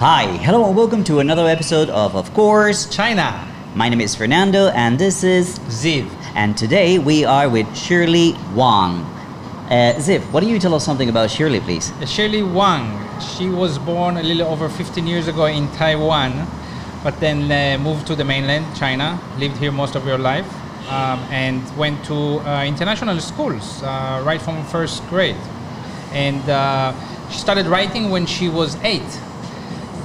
Hi, hello, and welcome to another episode of Of Course. China, My name is Fernando, and this is. Ziv. And today we are with Shirley Wang. Uh, Ziv, why don't you tell us something about Shirley, please? Shirley Wang. She was born a little over 15 years ago in Taiwan, but then uh, moved to the mainland, China. Lived here most of her life, um, and went to uh, international schools uh, right from first grade. And uh, she started writing when she was eight,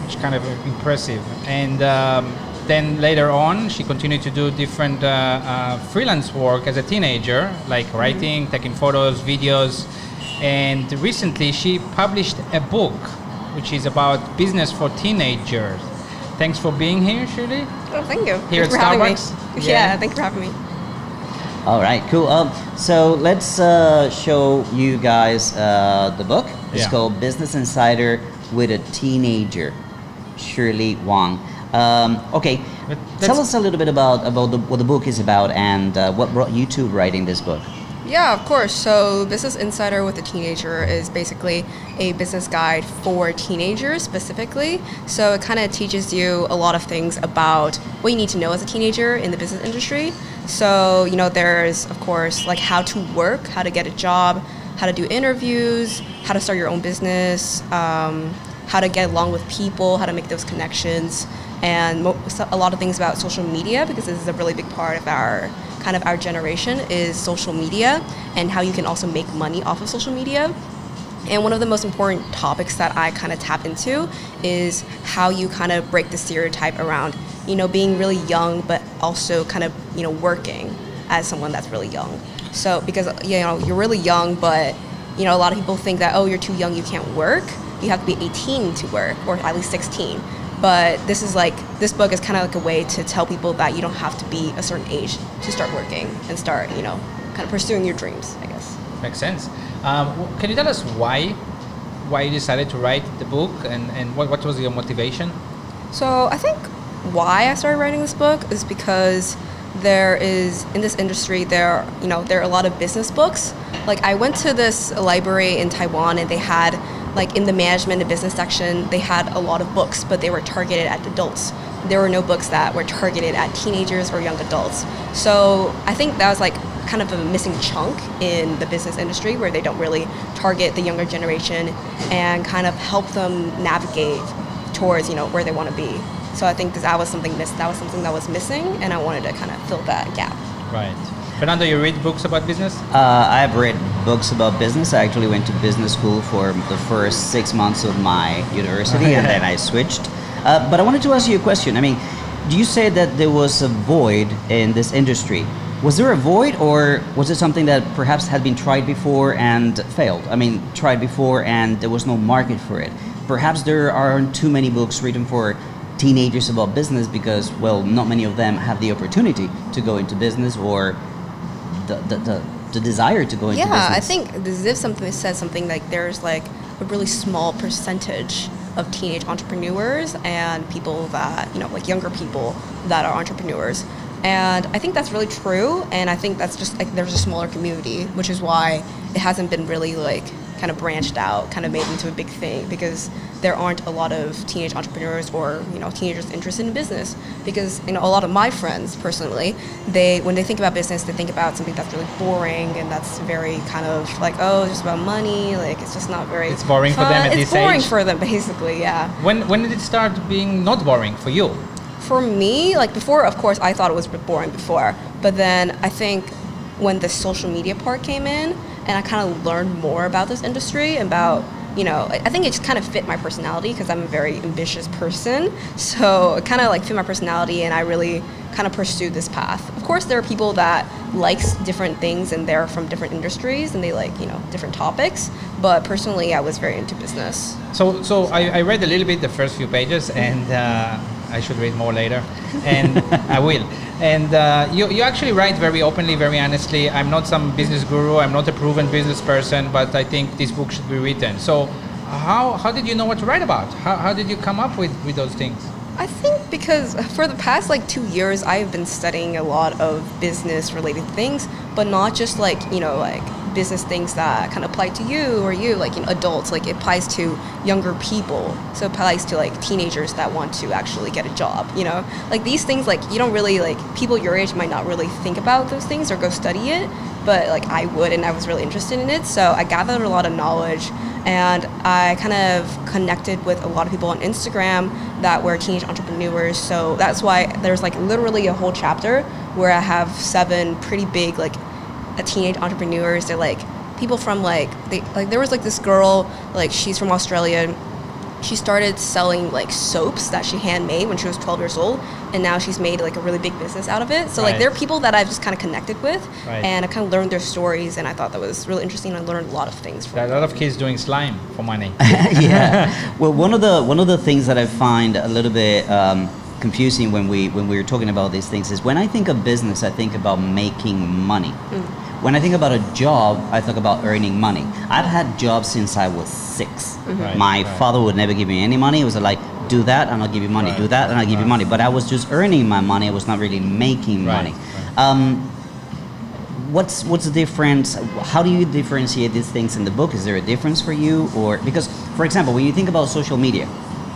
which is kind of impressive. And um, then later on, she continued to do different uh, uh, freelance work as a teenager, like writing, taking photos, videos. And recently, she published a book which is about business for teenagers. Thanks for being here, Shirley. Oh, thank you. Here Thanks at for having me. Starbucks? Yeah. Yeah. thank you for having me. All right, cool. Um, so let's uh, show you guys uh, the book. It's Yeah. called Business Insider with a Teenager, Shirley Wang. Um, okay, tell us a little bit about, about the, what the book is about and uh, what brought you to writing this book. Yeah, of course. So, Business Insider with a Teenager is basically a business guide for teenagers specifically. So, it kind of teaches you a lot of things about what you need to know as a teenager in the business industry. So, you know, there's, of course, like how to work, how to get a job, how to do interviews, how to start your own business, um, how to get along with people, how to make those connections, and mo- a lot of things about social media because this is a really big part of our kind of our generation is social media and how you can also make money off of social media. And one of the most important topics that I kind of tap into is how you kind of break the stereotype around, you know, being really young, but also kind of, you know, working as someone that's really young. So, because, you know, you're really young, but, you know, a lot of people think that, oh, you're too young, you can't work. You have to be 18 to work, or at least 16. But this is like, this book is kind of like a way to tell people that you don't have to be a certain age to start working and start, you know, kind of pursuing your dreams, I guess. Makes sense. Um, can you tell us why, why you decided to write the book, and, and what, what was your motivation? So I think why I started writing this book is because there is in this industry there you know there are a lot of business books. Like I went to this library in Taiwan and they had like in the management and business section they had a lot of books but they were targeted at adults. There were no books that were targeted at teenagers or young adults. So I think that was like kind of a missing chunk in the business industry where they don't really target the younger generation and kind of help them navigate towards you know where they want to be. So I think that was something miss that was something that was missing, and I wanted to kind of fill that gap. Right. Fernando, you read books about business? Uh, I've read books about business. I actually went to business school for the first six months of my university, and then I switched. Uh, but I wanted to ask you a question. I mean, do you say that there was a void in this industry? Was there a void, or was it something that perhaps had been tried before and failed? I mean, tried before and there was no market for it. Perhaps there aren't too many books written for teenagers about business because, well, not many of them have the opportunity to go into business or the, the, the, the desire to go into yeah, business. I think the Ziv something said something like there's like a really small percentage of teenage entrepreneurs and people that you know like younger people that are entrepreneurs. And I think that's really true. And I think that's just like there's a smaller community, which is why it hasn't been really like kind of branched out, kind of made into a big thing because there aren't a lot of teenage entrepreneurs or you know teenagers interested in business. Because you know a lot of my friends personally, they when they think about business, they think about something that's really boring and that's very kind of like oh it's just about money, like it's just not very. It's boring for them fun. at it's boring age? for them basically, yeah. When, when did it start being not boring for you? For me, like before, of course, I thought it was boring before. But then I think when the social media part came in and I kind of learned more about this industry, about, you know, I think it just kind of fit my personality because I'm a very ambitious person. So it kind of like fit my personality and I really kind of pursued this path. Of course, there are people that likes different things and they're from different industries and they like, you know, different topics. But personally, I was very into business. So, so I, I read a little bit the first few pages, and uh, I should read more later, and I will. And uh, you, you actually write very openly, very honestly. I'm not some business guru. I'm not a proven business person, but I think this book should be written. So, how, how did you know what to write about? How, how did you come up with, with those things? I think because for the past like two years, I've been studying a lot of business related things, but not just like, you know, like business things that kind of apply to you or you like you know adults like it applies to younger people. So it applies to like teenagers that want to actually get a job you know? Like these things like you don't really like people your age might not really think about those things or go study it but like I would and I was really interested in it so I gathered a lot of knowledge and I kind of connected with a lot of people on Instagram that were teenage entrepreneurs. So that's why there's like literally a whole chapter where I have seven pretty big like teenage entrepreneurs. They're like people from like they like there was like this girl like she's from Australia. She started selling like soaps that she handmade when she was 12 years old, and now she's made like a really big business out of it. So like there are people that I've just kind of connected with, Right. and I kind of learned their stories, and I thought that was really interesting. I learned a lot of things from. There are a lot of kids doing slime for money. yeah. Well, one of the one of the things that I find a little bit um, confusing when we when we were talking about these things is when I think of business, I think about making money. When I think about a job, I think about earning money. I've had jobs since I was 6 Right, My right. father would never give me any money. It was like, do that and I'll give you money. Do Right, that and I'll give you money. But I was just earning my money. I was not really making Right, money. Um, what's what's the difference how do you differentiate these things in the book is there a difference for you or because for example when you think about social media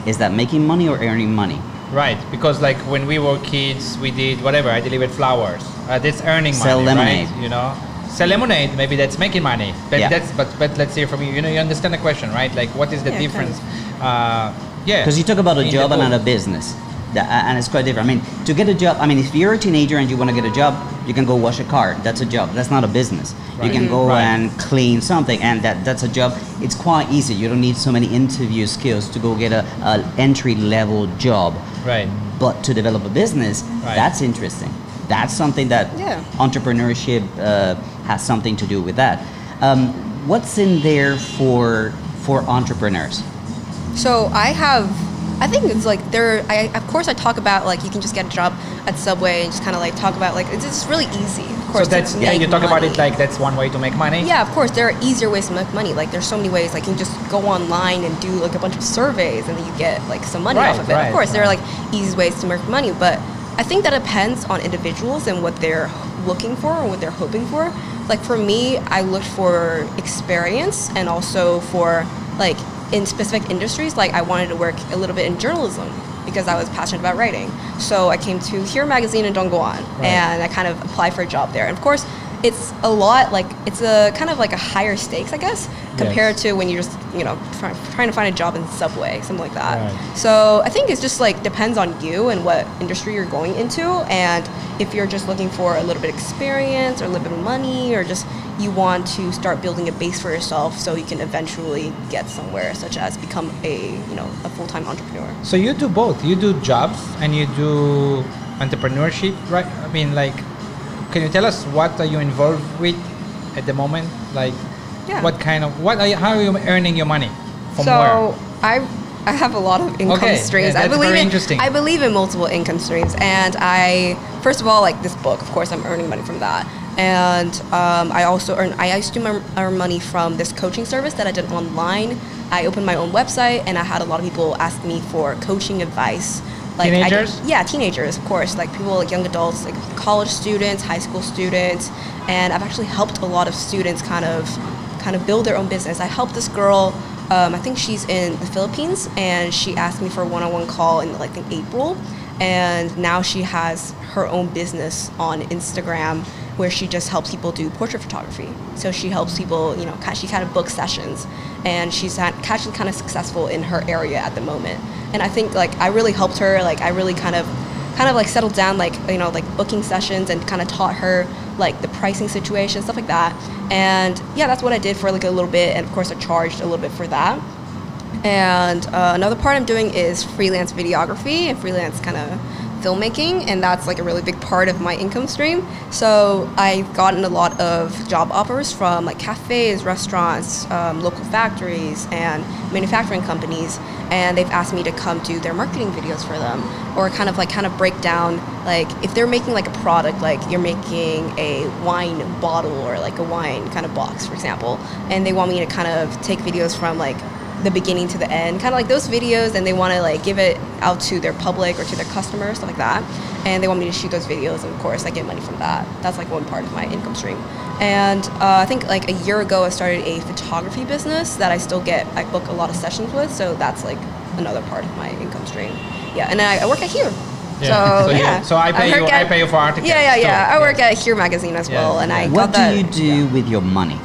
is that making money or earning money Right, because like when we were kids, we did whatever. I delivered flowers. Uh, that's earning Sell money, lemonade. right? You know, sell lemonade. Maybe that's making money. But Yeah. that's but but let's hear from you. You know, you understand the question, right? Like, what is the Yeah, kind difference? Uh, yeah. because you talk about a in job and not a business That- and it's quite different i mean to get a job i mean if you're a teenager and you want to get a job you can go wash a car that's a job that's not a business you can go Right. and clean something and that that's a job it's quite easy you don't need so many interview skills to go get a, a entry level job Right. but to develop a business Right. that's interesting that's something that Yeah. entrepreneurship uh, has something to do with that um, what's in there for for entrepreneurs So I have, I think it's like there. I of course I talk about like you can just get a job at Subway and just kind of like talk about like it's just really easy. Of So course, that's yeah. You talk about it like that's one way to make money. Yeah, of course there are easier ways to make money. Like there's so many ways. Like you can just go online and do like a bunch of surveys and then you get like some money Right, off of it. right, of course there are like easy ways to make money, but I think that depends on individuals and what they're looking for or what they're hoping for. Like for me, I looked for experience and also for like in specific industries. Like I wanted to work a little bit in journalism because I was passionate about writing. So I came to Here Magazine in Dongguan and I kind of applied for a job there. And of course, it's a lot like it's a kind of like a higher stakes, I guess, compared to when you're just you know try, trying to find a job in Subway, something like that. Right. So I think it's just like depends on you and what industry you're going into, and if you're just looking for a little bit of experience or a little bit of money, or just you want to start building a base for yourself so you can eventually get somewhere, such as become a you know a full time entrepreneur. So you do both. You do jobs and you do entrepreneurship, right? I mean, like, can you tell us what are you involved with at the moment? Like, Yeah. what kind of what are you, how are you earning your money? From so where? I I have a lot of income Okay, streams. yeah, I that's believe very in, interesting. I believe in multiple income streams, and I first of all like this book. Of course, I'm earning money from that, and um, I also earn. I used to earn money from this coaching service that I did online. I opened my own website, and I had a lot of people ask me for coaching advice. I did- Teenagers? yeah, teenagers, of course, like people like young adults, like college students, high school students, and I've actually helped a lot of students kind of kind of build their own business. I helped this girl, um, I think she's in the Philippines, and she asked me for a one-on-one call in like I think April, and now she has her own business on Instagram where she just helps people do portrait photography. So she helps people, you know, she kind of books sessions, and she's actually kind of successful in her area at the moment. And I think like I really helped her. Like I really kind of kind of like settled down like you know like booking sessions and kind of taught her like the pricing situation stuff like that and yeah that's what i did for like a little bit and of course i charged a little bit for that and uh, another part i'm doing is freelance videography and freelance kind of filmmaking and that's like a really big part of my income stream. So i've gotten a lot of job offers from like cafes restaurants um, local factories and manufacturing companies and they've asked me to come do their marketing videos for them or kind of like kind of break down like if they're making like a product like you're making a wine bottle or like a wine kind of box for example and they want me to kind of take videos from like the beginning to the end, kind of like those videos, and they want to like give it out to their public or to their customers, stuff like that. And they want me to shoot those videos, and of course, I get money from that. That's like one part of my income stream. And uh, I think like a year ago, I started a photography business that I still get. I book a lot of sessions with, so that's like another part of my income stream. Yeah, and then I, I work at Here. Yeah. So, So you- yeah. so I pay work you- I pay you for articles, Yeah, yeah, yeah. too. I work Yeah. at Here magazine as Yeah, well, and I yeah. got What do that. you do with your money?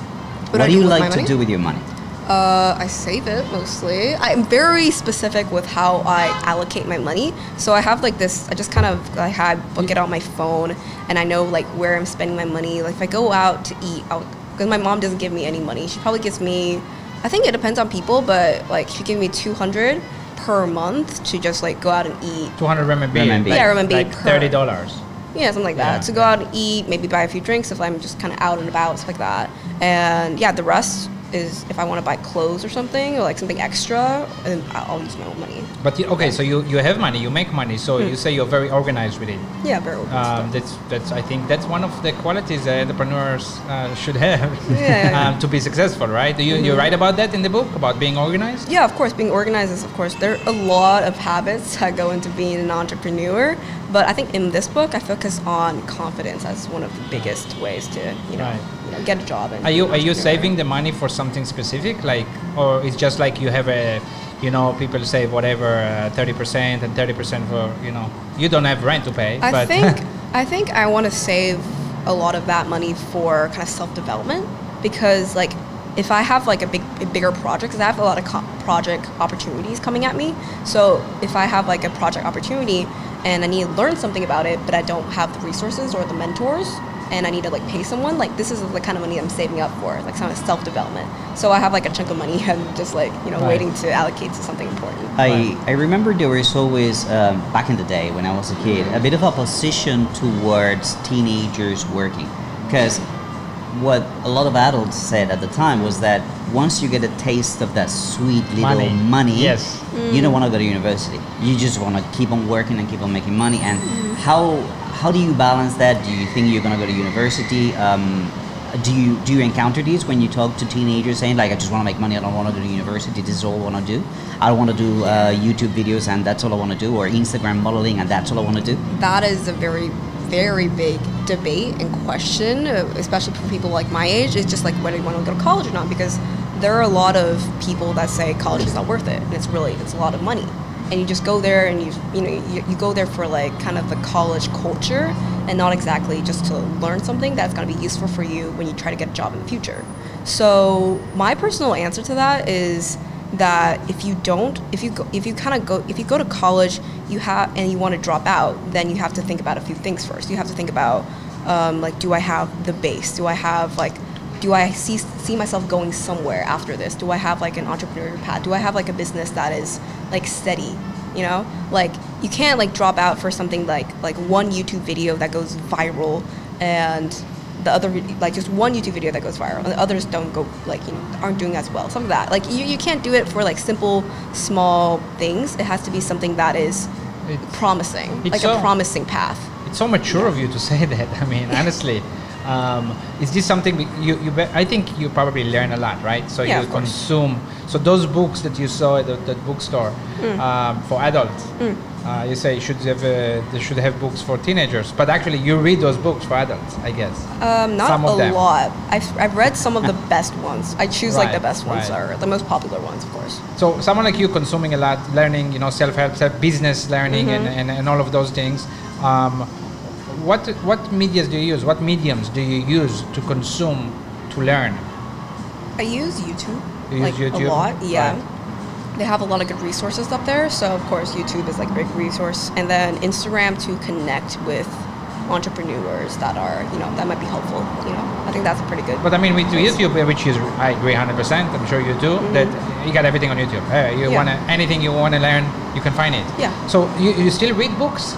What What, do do you like to do with your money? Uh, I save it mostly. I'm very specific with how I allocate my money. So I have like this. I just kind of I had book it on my phone, and I know like where I'm spending my money. Like if I go out to eat, because my mom doesn't give me any money. She probably gives me. I think it depends on people, but like she give me two hundred per month to just like go out and eat. 200 RMB. RMB. Like, Yeah, RMB Like per- thirty dollars. Yeah, something like that. Yeah, to go out and eat, maybe buy a few drinks if I'm just kind of out and about, stuff like that. And yeah, the rest is if I want to buy clothes or something or like something extra, then I'll use my own money. But you, okay, so you, you have money, you make money, so Hmm. you say you're very organized with it. Yeah, very organized Um, that's that's I think that's one of the qualities that entrepreneurs uh, should have Yeah, yeah, yeah. um, to be successful, right? Do you you write about that in the book about being organized? Yeah, of course, being organized is, of course, there are a lot of habits that go into being an entrepreneur. But I think in this book, I focus on confidence as one of the biggest ways to, you know, Right. Get a job. And Are you are you saving the money for something specific, like, or it's just like you have a, you know, people save whatever uh, thirty percent and thirty percent for, you know, you don't have rent to pay. I but think I think I want to save a lot of that money for kind of self development because like if I have like a big a bigger project, because I have a lot of co- project opportunities coming at me. So if I have like a project opportunity and I need to learn something about it, but I don't have the resources or the mentors, and I need to like pay someone, like this is the kind of money I'm saving up for, like some self development. So I have like a chunk of money and just like you know Right. waiting to allocate to something important. I, I remember there was always, um, back in the day when I was a kid, a bit of opposition towards teenagers working. Because what a lot of adults said at the time was that once you get a taste of that sweet little Money. money, Yes. you don't want to go to university. You just want to keep on working and keep on making money. And how how do you balance that? Do you think you're going to go to university? Um, do you do you encounter these when you talk to teenagers saying like I just want to make money, I don't want to go to university, this is all I want to do. I don't want to do uh, YouTube videos and that's all I want to do, or Instagram modeling and that's all I want to do. that is a very very big debate and question especially for people like my age it's just like whether you want to go to college or not because there are a lot of people that say college is not worth it and it's really it's a lot of money and you just go there and you you know you, you go there for like kind of the college culture and not exactly just to learn something that's going to be useful for you when you try to get a job in the future. So my personal answer to that is that if you don't if you go if you kind of go if you go to college you have and you want to drop out then you have to think about a few things first. You have to think about um, like do i have the base? Do i have like do i see see myself going somewhere after this do i have like an entrepreneurial path do i have like a business that is like steady you know like you can't like drop out for something like like one youtube video that goes viral and the other like just one YouTube video that goes viral, and the others don't go like you know aren't doing as well. Some of that like you, you can't do it for like simple small things. It has to be something that is It- promising, It's like so- a promising path. It's so mature of you to say that. I mean, honestly, um, is this something you, you? Be, I think you probably learn a lot, right? So Yeah, you consume. So those books that you saw at the, that bookstore Mm. um, for adults, uh, you say should have uh, they should have books for teenagers, but actually you read those books for adults, I guess. Um, not Some of a them. lot. I've, I've read some of the best ones. I choose like the best ones right. are the most popular ones, of course. So someone like you consuming a lot, learning, you know, self-help, self-business learning, and, Mm-hmm. and, and all of those things. Um, what what medias do you use? What mediums do you use to consume, to learn? I use YouTube. You use like YouTube? a lot, yeah. Right. They have a lot of good resources up there, so of course YouTube is like a big resource, and then Instagram to connect with entrepreneurs that are you know that might be helpful. You know, I think that's a pretty good. But I mean, with YouTube, which is I agree 100. percent I'm sure you do. That you got everything on YouTube. Uh, you Mm-hmm. Yeah. wanna anything you wanna learn, you can find it. Yeah. So you, you still read books?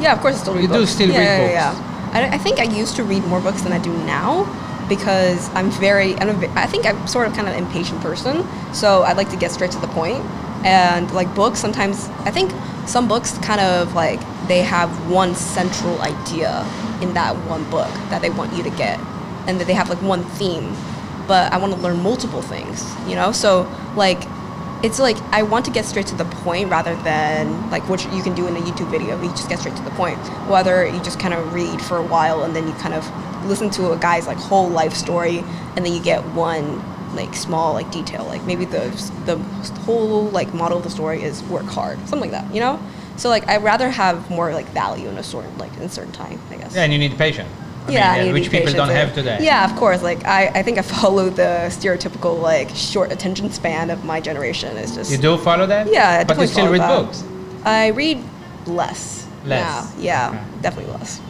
Yeah, of course, I still read You do books. still yeah, read yeah, books? Yeah, I, I think I used to read more books than I do now because I'm very, I'm a, I think I'm sort of kind of an impatient person, so I'd like to get straight to the point. And like books, sometimes I think some books kind of like they have one central idea in that one book that they want you to get, and that they have like one theme. But I want to learn multiple things, you know. So like it's like I want to get straight to the point rather than like what you can do in a YouTube video. You just get straight to the point. Whether you just kind of read for a while and then you kind of listen to a guy's like whole life story and then you get one like small like detail like maybe the the whole like model of the story is work hard something like that you know so like I'd rather have more like value in a certain like in a certain time I guess Yeah, and you need patience. I yeah, mean, which people don't have today. Yeah, of course. Like I, I think I follow the stereotypical like short attention span of my generation. It's just You do follow that? Yeah, I but you still read that. books. I read less. Less. Now. Yeah, Okay. definitely less.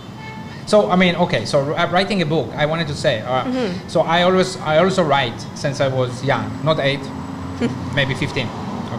So I mean, okay. So uh, writing a book, I wanted to say. Uh, Mm-hmm. So I always, I also write since I was young, not eight, maybe fifteen.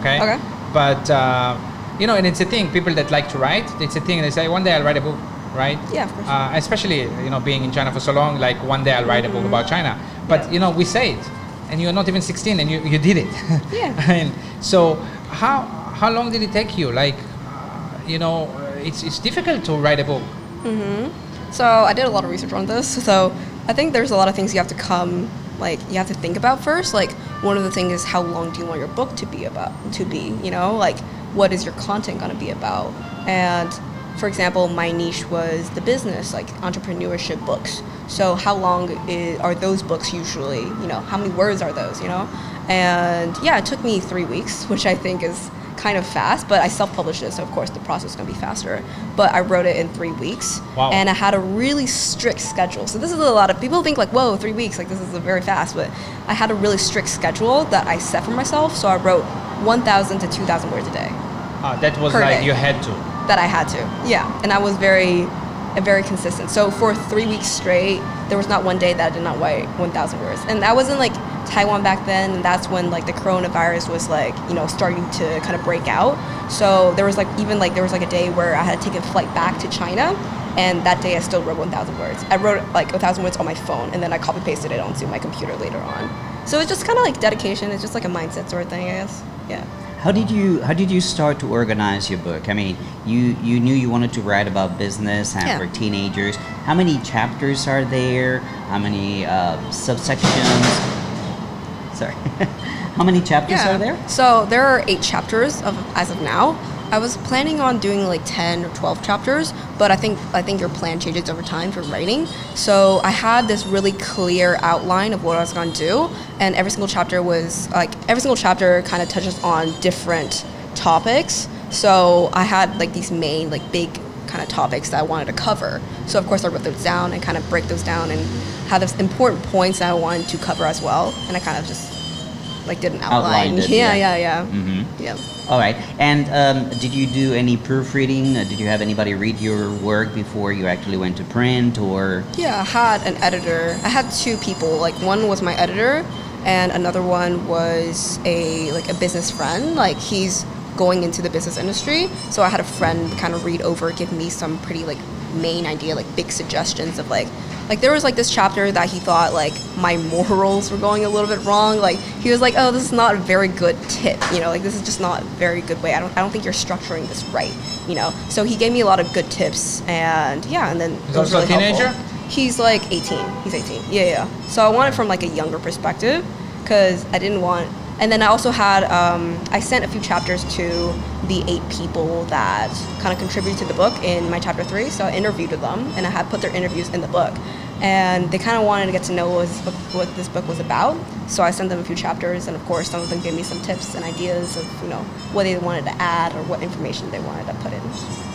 Okay. Okay. But uh, you know, and it's a thing. People that like to write, it's a thing. They say one day I'll write a book, right? Yeah, of course. Uh, especially you know, being in China for so long, like one day I'll write a book about China. But Yeah. you know, we say it, and you're not even 16, and you, you did it. Yeah. and so how how long did it take you? Like, uh, you know, it's it's difficult to write a book. Hmm. So I did a lot of research on this. So I think there's a lot of things you have to come like you have to think about first. Like one of the things is how long do you want your book to be about to be, you know? Like what is your content going to be about? And for example, my niche was the business, like entrepreneurship books. So how long i are those books usually, you know, how many words are those, you know? And yeah, it took me 3 weeks, which I think is kind of fast, but I self-published it, so of course the process is gonna be faster. But I wrote it in three weeks, Wow. and I had a really strict schedule. So this is a lot of people think like, whoa, three weeks, like this is a very fast, but I had a really strict schedule that I set for myself. So I wrote 1,000 to 2,000 words a day Uh, that was like day. you had to. That I had to. Yeah, and I was very, very consistent. So for three weeks straight, there was not one day that I did not write 1,000 words. And that wasn't like Taiwan back then, and that's when like the coronavirus was like you know starting to kind of break out. So there was like even like there was like a day where I had to take a flight back to China. And that day, I still wrote 1,000 words. I wrote like 1,000 words on my phone, and then I copy pasted it onto my computer later on. So it's just kind of like dedication. It's just like a mindset sort of thing, I guess. Yeah. How did you How did you start to organize your book? I mean, you you knew you wanted to write about business and Yeah. for teenagers. How many chapters are there? How many uh, subsections? Sorry, how many chapters are there? So there are eight chapters of as of now. I was planning on doing like ten or twelve chapters, but I think I think your plan changes over time for writing. So I had this really clear outline of what I was going to do, and every single chapter was like every single chapter kind of touches on different topics. So I had like these main like big kind of topics that I wanted to cover. So of course I wrote those down and kind of break those down and had those important points that I wanted to cover as well. And I kind of just like did an outline. It, yeah, yeah. yeah, yeah. Mhm. Yeah. All right. And um, did you do any proofreading? Uh, did you have anybody read your work before you actually went to print, or Yeah, I had an editor. I had two people. Like one was my editor and another one was a like a business friend. Like he's going into the business industry. So I had a friend kind of read over, give me some pretty like main idea, like big suggestions of like like there was like this chapter that he thought like my morals were going a little bit wrong. Like he was like, "Oh, this is not a very good tip. You know, like this is just not a very good way. I don't I don't think you're structuring this right. You know." So he gave me a lot of good tips and yeah, and then He's it was also a really helpful. teenager? He's like 18. He's 18. Yeah, yeah. So I want it from like a younger perspective because I didn't want. And then I also had um, I sent a few chapters to the eight people that kind of contributed to the book in my chapter three. So I interviewed with them and I had put their interviews in the book. And they kind of wanted to get to know what this, book, what this book was about. So I sent them a few chapters, and of course, some of them gave me some tips and ideas of you know what they wanted to add or what information they wanted to put in.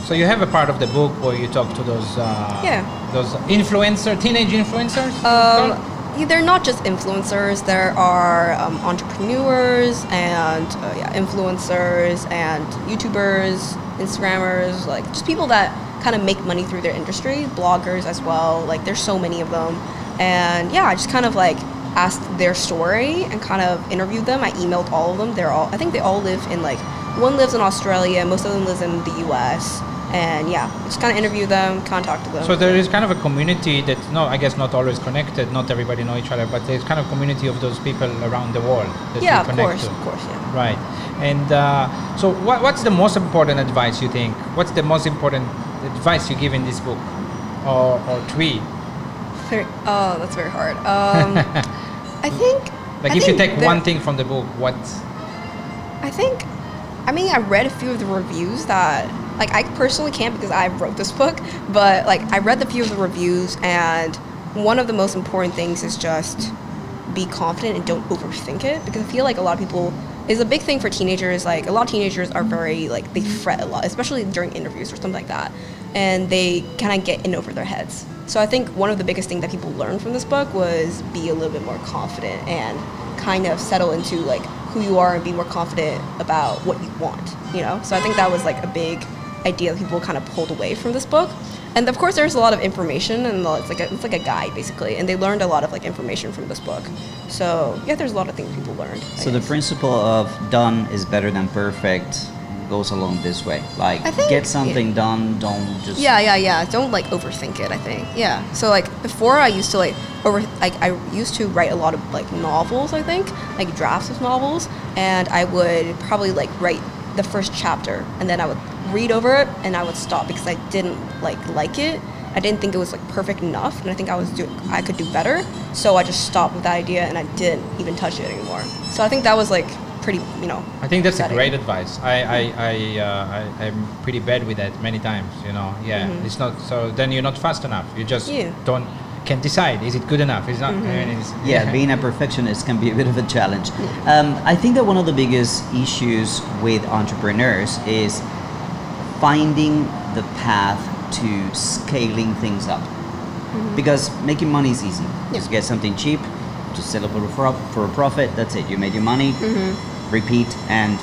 So you have a part of the book where you talk to those uh, Yeah. those influencer teenage influencers. Um, they're not just influencers. There are um, entrepreneurs and uh, yeah, influencers and YouTubers, Instagrammers, like just people that kind of make money through their industry, bloggers as well. Like there's so many of them, and yeah, I just kind of like asked their story and kind of interviewed them. I emailed all of them. They're all I think they all live in like one lives in Australia, most of them lives in the U.S. And yeah, just kind of interview them, contact them. So there is kind of a community that, no, I guess not always connected. Not everybody know each other, but there's kind of community of those people around the world that yeah, you of course, to. of course, yeah. Right. And uh, so, what, what's the most important advice you think? What's the most important advice you give in this book, or, or three? Very, oh, that's very hard. Um, I think. Like, I if you take one thing from the book, what? I think, I mean, I read a few of the reviews that, like, I personally can't because I wrote this book, but like, I read the few of the reviews, and one of the most important things is just be confident and don't overthink it because I feel like a lot of people is a big thing for teenagers. Like a lot of teenagers are very like they fret a lot, especially during interviews or something like that, and they kind of get in over their heads. So I think one of the biggest things that people learned from this book was be a little bit more confident and kind of settle into like who you are and be more confident about what you want. You know. So I think that was like a big idea that people kind of pulled away from this book. And of course, there's a lot of information, and it's like a, it's like a guide basically. And they learned a lot of like information from this book. So yeah, there's a lot of things people learned. I So the principle of done is better than perfect goes along this way. Like think- get something done, don't just Yeah, yeah, yeah. Don't like overthink it. I think. Yeah. So like before, I used to like over like I used to write a lot of like novels. I think like drafts of novels, and I would probably like write the first chapter, and then I would read over it, and I would stop because I didn't like like it. I didn't think it was like perfect enough, and I think I was do I could do better. So I just stopped with that idea, and I didn't even touch it anymore. So I think that was like pretty, you know. I think that's a great advice. I I I, uh, I I'm pretty bad with that many times. You know, yeah. It's not so. Then you're not fast enough. You just Mm-hmm. Yeah. don't can't decide. Is it good enough? It's not. Mm-hmm. mean, it's, yeah, being a perfectionist can be a bit of a challenge. Um, I think that one of the biggest issues with entrepreneurs is finding the path to scaling things up. Mm-hmm. Because making money is easy. Just get something cheap, just sell it for a, for a profit. That's it. You made your money. Mm-hmm. Repeat and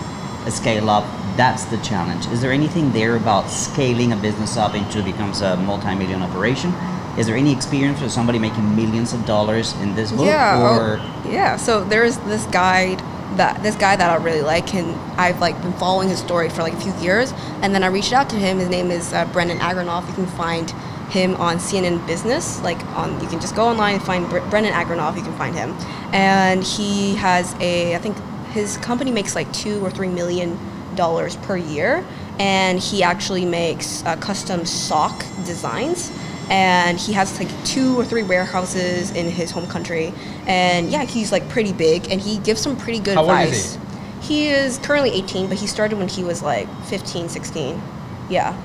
scale up. That's the challenge. Is there anything there about scaling a business up until it becomes a multi-million operation? Is there any experience with somebody making millions of dollars in this book? Yeah. oh, yeah. So there's this guide that this guy that I really like, and I've like been following his story for like a few years. And then I reached out to him. His name is uh, Brennan Agranoff. You can find him on CNN Business. Like on, you can just go online and find Bre- Brennan Agranoff. You can find him, and he has a. I think his company makes like two or three million dollars per year, and he actually makes uh, custom sock designs and he has like two or three warehouses in his home country and yeah he's like pretty big and he gives some pretty good How old advice is he is currently 18 but he started when he was like 15 16 yeah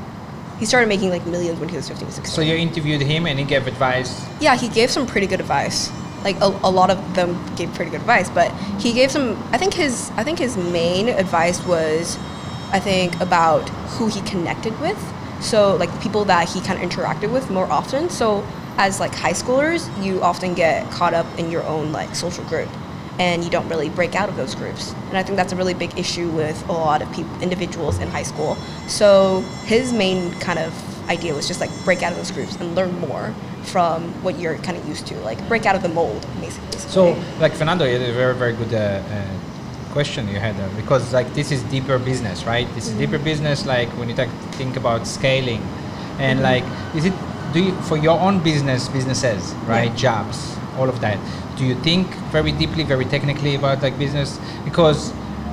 he started making like millions when he was 15 16 So you interviewed him and he gave advice. yeah, he gave some pretty good advice. Like a, a lot of them gave pretty good advice, but he gave some. I think his I think his main advice was, I think about who he connected with. So like the people that he kind of interacted with more often. So as like high schoolers, you often get caught up in your own like social group, and you don't really break out of those groups. And I think that's a really big issue with a lot of people, individuals in high school. So his main kind of idea was just like break out of those groups and learn more from what you're kind of used to, like break out of the mold, basically. So, like Fernando, had a very, very good uh, uh, question you had there because, like, this is deeper business, right? This is mm-hmm. deeper business. Like when you talk, think about scaling, and mm-hmm. like, is it do you for your own business, businesses, right? Jobs, all of that. Do you think very deeply, very technically about like business? Because,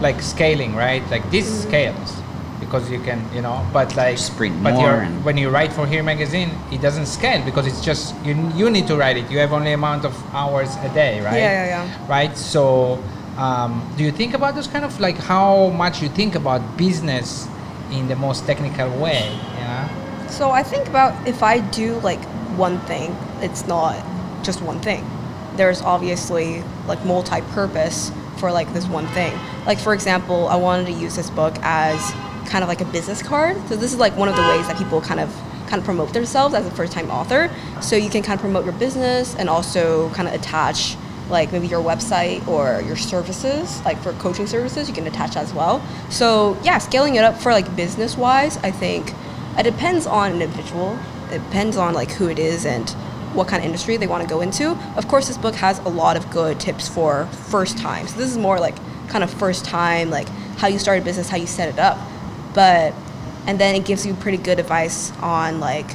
like scaling, right? Like this mm-hmm. scales because you can, you know, but like, Sprint but more you're- and- when you write for Here Magazine, it doesn't scale because it's just you. You need to write it. You have only amount of hours a day, right? Yeah, yeah, yeah. Right. So, um, do you think about those kind of like how much you think about business in the most technical way? Yeah. So I think about if I do like one thing, it's not just one thing. There's obviously like multi-purpose for like this one thing. Like for example, I wanted to use this book as kind of like a business card. So this is like one of the ways that people kind of kind of promote themselves as a first-time author. So you can kind of promote your business and also kind of attach like maybe your website or your services, like for coaching services, you can attach that as well. So yeah, scaling it up for like business wise, I think it depends on an individual. It depends on like who it is and what kind of industry they want to go into. Of course, this book has a lot of good tips for first time. So this is more like kind of first time, like how you start a business, how you set it up. But and then it gives you pretty good advice on like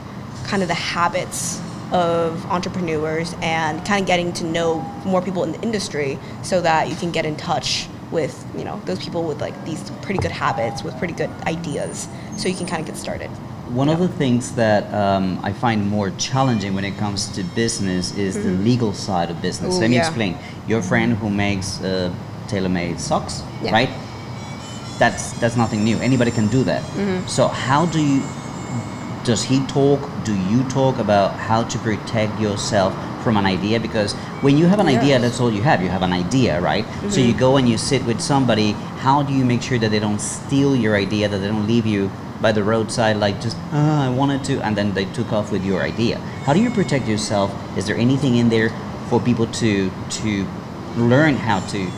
kind of the habits of entrepreneurs and kind of getting to know more people in the industry so that you can get in touch with you know those people with like these pretty good habits with pretty good ideas so you can kind of get started One of the things that um, I find more challenging when it comes to business is the legal side of business. Ooh, Let me yeah. explain. Your friend who makes uh, tailor-made socks, Yeah. right? that's that's nothing new. Anybody can do that. So how do you? Does he talk? Do you talk about how to protect yourself from an idea? Because when you have an idea, that's all you have. You have an idea, right? So you go and you sit with somebody. How do you make sure that they don't steal your idea? That they don't leave you by the roadside like just ah, I wanted to, and then they took off with your idea. How do you protect yourself? Is there anything in there for people to to learn how to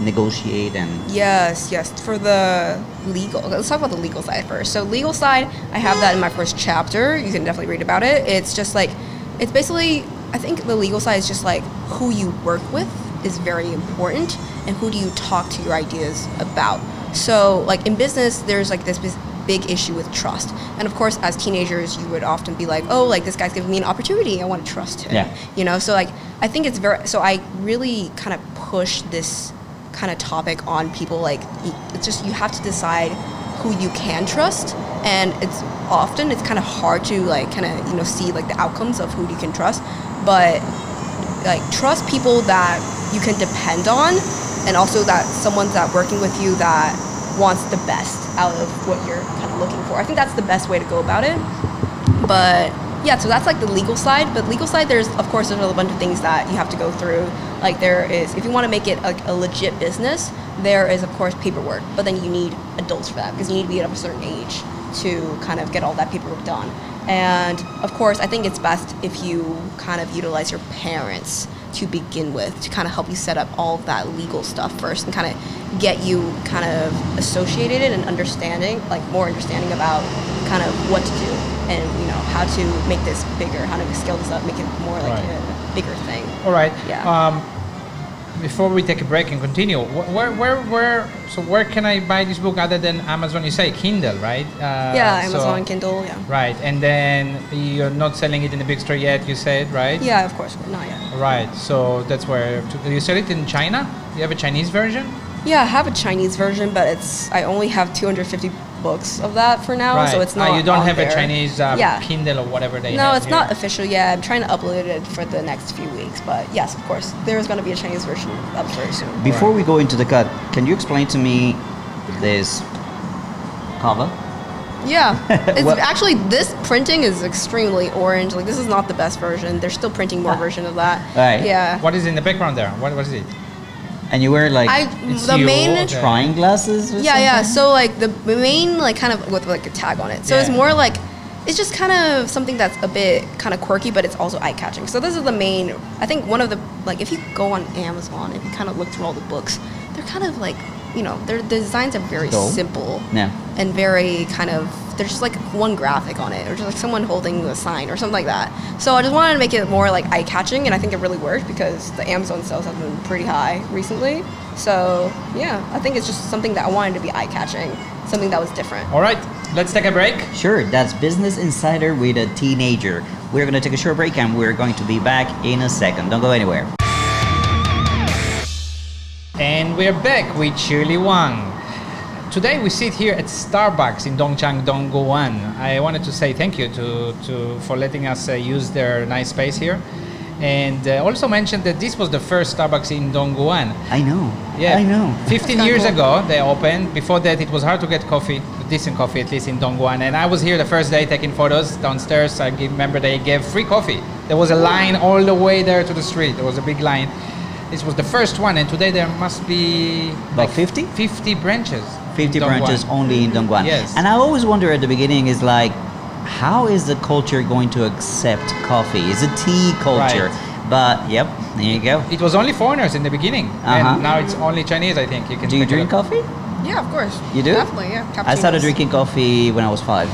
negotiate and Yes, yes. For the legal, let's talk about the legal side first. So, legal side, I have that in my first chapter. You can definitely read about it. It's just like, it's basically, I think the legal side is just like who you work with is very important and who do you talk to your ideas about. So, like in business, there's like this big issue with trust. And of course, as teenagers, you would often be like, oh, like this guy's giving me an opportunity. I want to trust him. Yeah. You know, so like, I think it's very, so I really kind of push this kind of topic on people like it's just you have to decide who you can trust and it's often it's kind of hard to like kind of you know see like the outcomes of who you can trust but like trust people that you can depend on and also that someone that working with you that wants the best out of what you're kind of looking for. I think that's the best way to go about it. But yeah so that's like the legal side but legal side there's of course there's a bunch of things that you have to go through like there is if you want to make it like a legit business there is of course paperwork but then you need adults for that because you need to be of a certain age to kind of get all that paperwork done and of course i think it's best if you kind of utilize your parents to begin with to kind of help you set up all of that legal stuff first and kind of get you kind of associated and understanding like more understanding about kind of what to do and you know how to make this bigger how to scale this up make it more like Right. a bigger thing All right. Yeah. Um, before we take a break and continue, where, where, where, so where can I buy this book other than Amazon? You say Kindle, right? Uh, yeah so- amazon kindle yeah Right, and then you're not selling it in the big store yet. You said, right? yeah of course not yet Right. So that's where to, you sell it in China. You have a Chinese version. yeah i have a chinese version but it's i only have 250 books of that for now right. so it's Ah, not you don't have there. a Chinese uh, Yeah. Kindle or whatever they no have it's here. not official yet i'm trying to upload it for the next few weeks but yes of course there's going to be a chinese version up very soon Before we go into the cut, can you explain to me this cover? Yeah, it's What- actually this printing is extremely orange. Like this is not the best version. They're still printing more version of that. Right. Yeah. What is in the background there? What, what is it? And you wear like I the main. Trying glasses? Or Yeah, yeah. So like the main like kind of with like a tag on it. So it's more like it's just kind of something that's a bit kind of quirky, but it's also eye catching. So this is the main. I think one of the like if you go on Amazon, if you kind of look through all the books, they're kind of like you know their the designs are very Dull. simple. Yeah. and very kind of there's just like one graphic on it or just like someone holding a sign or something like that so i just wanted to make it more like eye-catching and i think it really worked because the amazon sales have been pretty high recently so yeah i think it's just something that i wanted to be eye-catching something that was different All right, let's take a break. Sure, that's Business Insider with a teenager. We're going to take a short break and we're going to be back in a second. Don't go anywhere. And we're back with Shirley Wang. Today we sit here at Starbucks in Dongcheng, Dongguan. I wanted to say thank you to, to for letting us uh, use their nice space here, and uh, also mentioned that this was the first Starbucks in Dongguan. I know. Yeah, I know. 15 years kinda ago they opened. Before that, it was hard to get coffee, decent coffee at least in Dongguan. And I was here the first day taking photos downstairs. I remember they gave free coffee. There was a line all the way there to the street. There was a big line. This was the first one, and today there must be About 50? 50 branches. 50 in Dongguan. branches only in Dongguan. Yes. And I always wonder at the beginning is like, how is the culture going to accept coffee? Is a tea culture? Right. But yep, there you go. It was only foreigners in the beginning, Uh-huh. and now it's only Chinese. I think you can. Do you drink coffee? yeah of course You do? definitely yeah I started drinking coffee when I was five.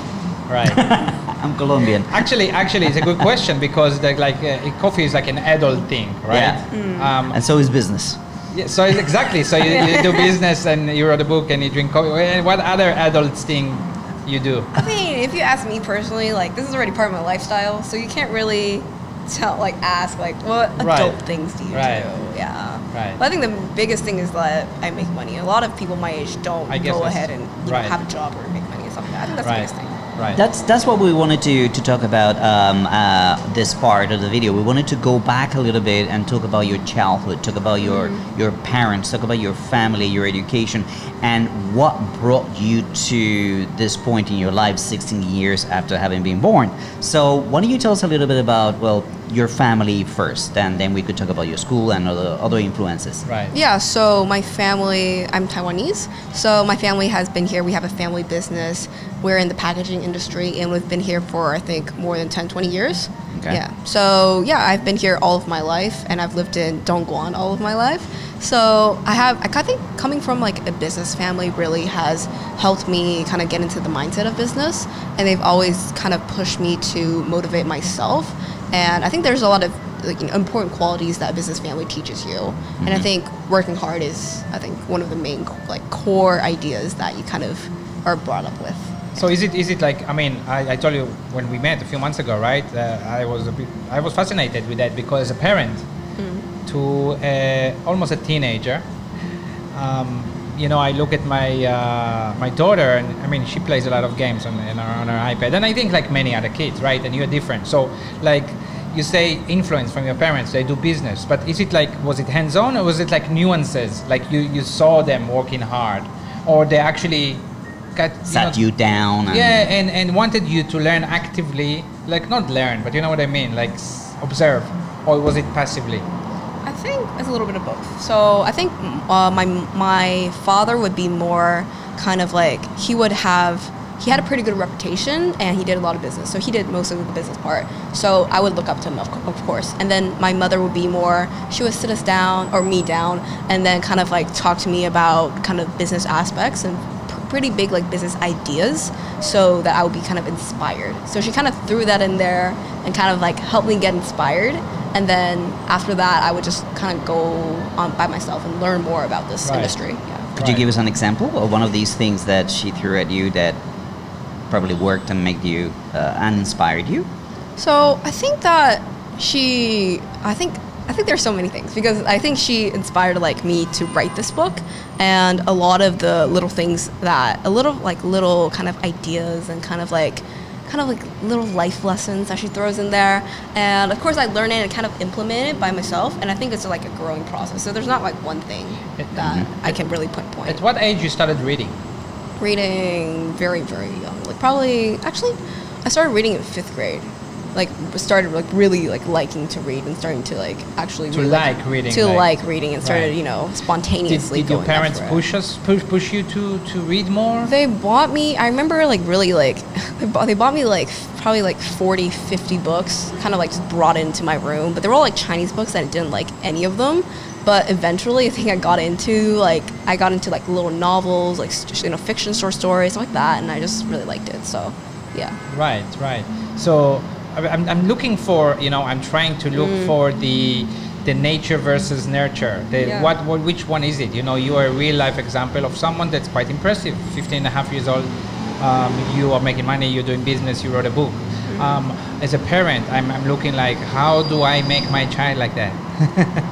Right. I'm Colombian. Actually, actually, it's a good question because the, like uh, coffee is like an adult thing, right? Yeah. Um, And so is business. Yeah, so it's exactly. So you, you do business and you wrote a book and you drink coffee. And what other adult thing you do? I mean, if you ask me personally, like this is already part of my lifestyle, so you can't really tell, like, ask, like, what Right. adult things do you Right. do? Yeah. Right. But I think the biggest thing is that I make money. A lot of people my age don't I go ahead and you right. know, have a job or make money or something. I think that's Right. the biggest thing. Right. That's that's what we wanted to, to talk about um, uh, this part of the video. We wanted to go back a little bit and talk about your childhood, talk about your your parents, talk about your family, your education, and what brought you to this point in your life, 16 years after having been born. So why don't you tell us a little bit about well your family first, and then we could talk about your school and other other influences. Right. Yeah, so my family, I'm Taiwanese. So my family has been here. We have a family business. We're in the packaging industry and we've been here for, I think, more than 10, 20 years. Okay. Yeah. So, yeah, I've been here all of my life and I've lived in Dongguan all of my life. So I have, I think coming from like a business family really has helped me kind of get into the mindset of business. And they've always kind of pushed me to motivate myself. And I think there's a lot of like you know, important qualities that a business family teaches you. And I think working hard is, I think, one of the main like core ideas that you kind of are brought up with. So is it is it like I mean I, I told you when we met a few months ago right uh, I was a bit I was fascinated with that because as a parent to uh, almost a teenager um, you know I look at my uh, my daughter and I mean she plays a lot of games on, on, her, on her iPad. And I think like many other kids right? And you're different. So like you say influence from your parents they do business. But is it like was it hands-on or was it like nuances? Like you, you saw them working hard or they actually got you Sat know, you down. And yeah, and, and wanted you to learn actively, like not learn, but you know what I mean, like observe, or was it passively? It's a little bit of both. So I think uh, my my father would be more kind of like he would have he had a pretty good reputation and he did a lot of business. So he did most of the business part. So I would look up to him, of, of course. And then my mother would be more she would sit us down or me down and then kind of like talk to me about kind of business aspects and pr- pretty big like business ideas so that I would be kind of inspired. So she kind of threw that in there and kind of like helped me get inspired. And then after that, I would just kind of go on by myself and learn more about this Right. industry. Yeah. Could you give us an example of one of these things that she threw at you that probably worked and made you uh, and inspired you? So I think that she, I think, I think there's so many things because I think she inspired like me to write this book, and a lot of the little things that a little like little kind of ideas and kind of like kind of like little life lessons that she throws in there. And of course i learn it and kind of implement it by myself and i think it's like a growing process. So there's not like one thing that mm-hmm. i can really pinpoint At what age you started reading? reading very very young. Like probably actually i started reading in fifth grade like started like really like liking to read and starting to like actually To really like reading, to like- like, reading and started Right. you know Did, spontaneously did your going parents push us push, push you to, to read more? they bought me i remember like really like they bought, they bought me like probably like 40 50 books kind of like just brought into my room but they were all like chinese books and i didn't like any of them but eventually i think i got into like i got into like little novels like you know fiction short stories like that and i just really liked it so yeah Right, right. So I'm, I'm looking for, you know, I'm trying to look for the the nature versus nurture. The, Yeah. what, what, which one is it? You know, you are a real life example of someone that's quite impressive. 15 and a half years old, um, you are making money, you're doing business, you wrote a book. Um, as a parent, I'm, I'm looking like, how do I make my child like that?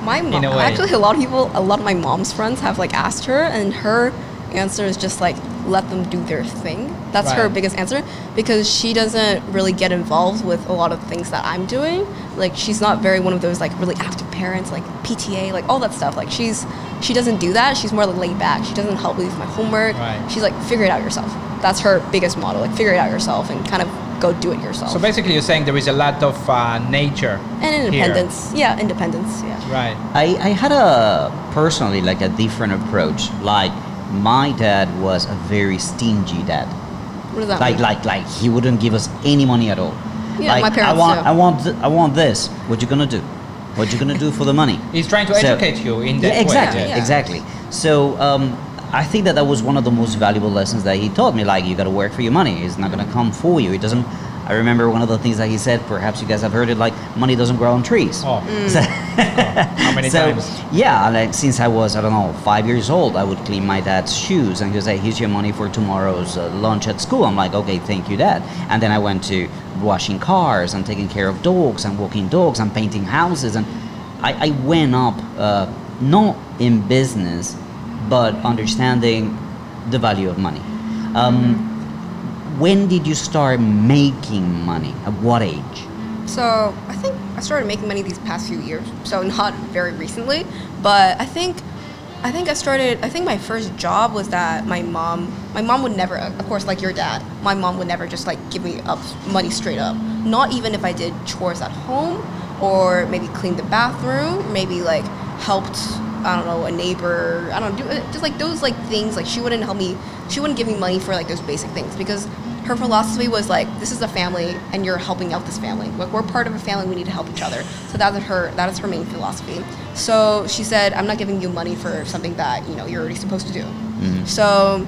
My mom, a actually, a lot of people, a lot of my mom's friends have like asked her, and her answer is just like let them do their thing. That's her biggest answer because she doesn't really get involved with a lot of things that I'm doing. Like she's not very one of those like really active parents, like PTA, like all that stuff. Like she's she doesn't do that. She's more like laid back. She doesn't help me with my homework. Right. She's like figure it out yourself. That's her biggest model. Like figure it out yourself and kind of go do it yourself. So basically, you're saying there is a lot of uh, nature and here. independence. Yeah, independence. Yeah. Right. I, I had a personally like a different approach. Like my dad was a very stingy dad. What does that Like mean? like like he wouldn't give us any money at all. Yeah, like, my parents I want too. I want th- I want this. What you gonna do? What you gonna do for the money? He's trying to So- educate you in that yeah, exactly, way. Yeah. exactly. So um, I think that that was one of the most valuable lessons that he taught me. Like you got to work for your money. It's not gonna come for you. It doesn't. I remember one of the things that he said. Perhaps you guys have heard it. Like money doesn't grow on trees. Oh, So- how many so, times? Yeah, like since I was I don't know five years old, I would clean my dad's shoes and he'd say, "Here's your money for tomorrow's uh, lunch at school." I'm like, "Okay, thank you, dad." And then I went to washing cars and taking care of dogs and walking dogs and painting houses, and I, I went up uh, not in business, but understanding the value of money. Um, when did you start making money? At what age? So I think I started making money these past few years. So not very recently, but I think I think I started. I think my first job was that my mom. My mom would never, of course, like your dad. My mom would never just like give me up money straight up. Not even if I did chores at home or maybe cleaned the bathroom, maybe like helped. I don't know a neighbor. I don't do just like those like things. Like she wouldn't help me. She wouldn't give me money for like those basic things because her philosophy was like this is a family and you're helping out this family like we're part of a family we need to help each other so that is her that is her main philosophy so she said i'm not giving you money for something that you know you're already supposed to do so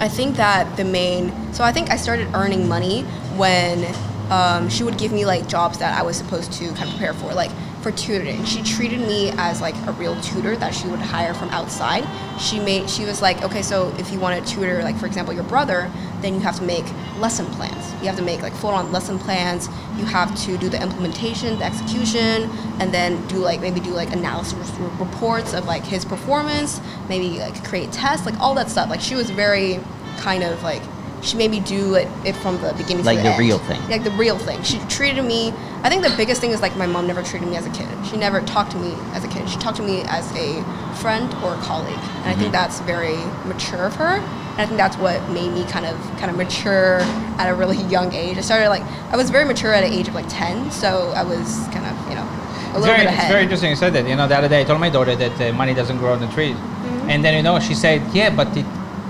i think that the main so i think i started earning money when um, she would give me like jobs that i was supposed to kind of prepare for like for tutoring. She treated me as like a real tutor that she would hire from outside. She made she was like, okay, so if you want to tutor like for example your brother, then you have to make lesson plans. You have to make like full-on lesson plans. You have to do the implementation, the execution, and then do like maybe do like analysis reports of like his performance, maybe like create tests, like all that stuff. Like she was very kind of like she made me do it, it from the beginning Like to the the, end. real thing. Like the real thing. She treated me. I think the biggest thing is like my mom never treated me as a kid. She never talked to me as a kid. She talked to me as a friend or a colleague, and I think that's very mature of her. And I think that's what made me kind of kind of mature at a really young age. I started like I was very mature at an age of like ten, so I was kind of you know a It's little very, bit it's very interesting you said that. You know, the other day I told my daughter that uh, money doesn't grow on the trees. Mm-hmm. And then, you know, she said, yeah, but it,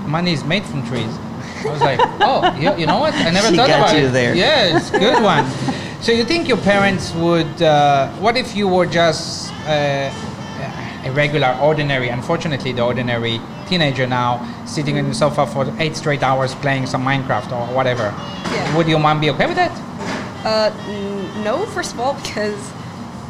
money is made from trees. I was like, oh, you, you know what? I never She thought got about you it. there. Yeah, it's a good one. So you think your parents would, uh, what if you were just uh, a regular, ordinary, unfortunately the ordinary teenager now, sitting on the sofa for eight straight hours playing some Minecraft or whatever. Yeah. Would your mom be okay with that? Uh, n- no, first of all, because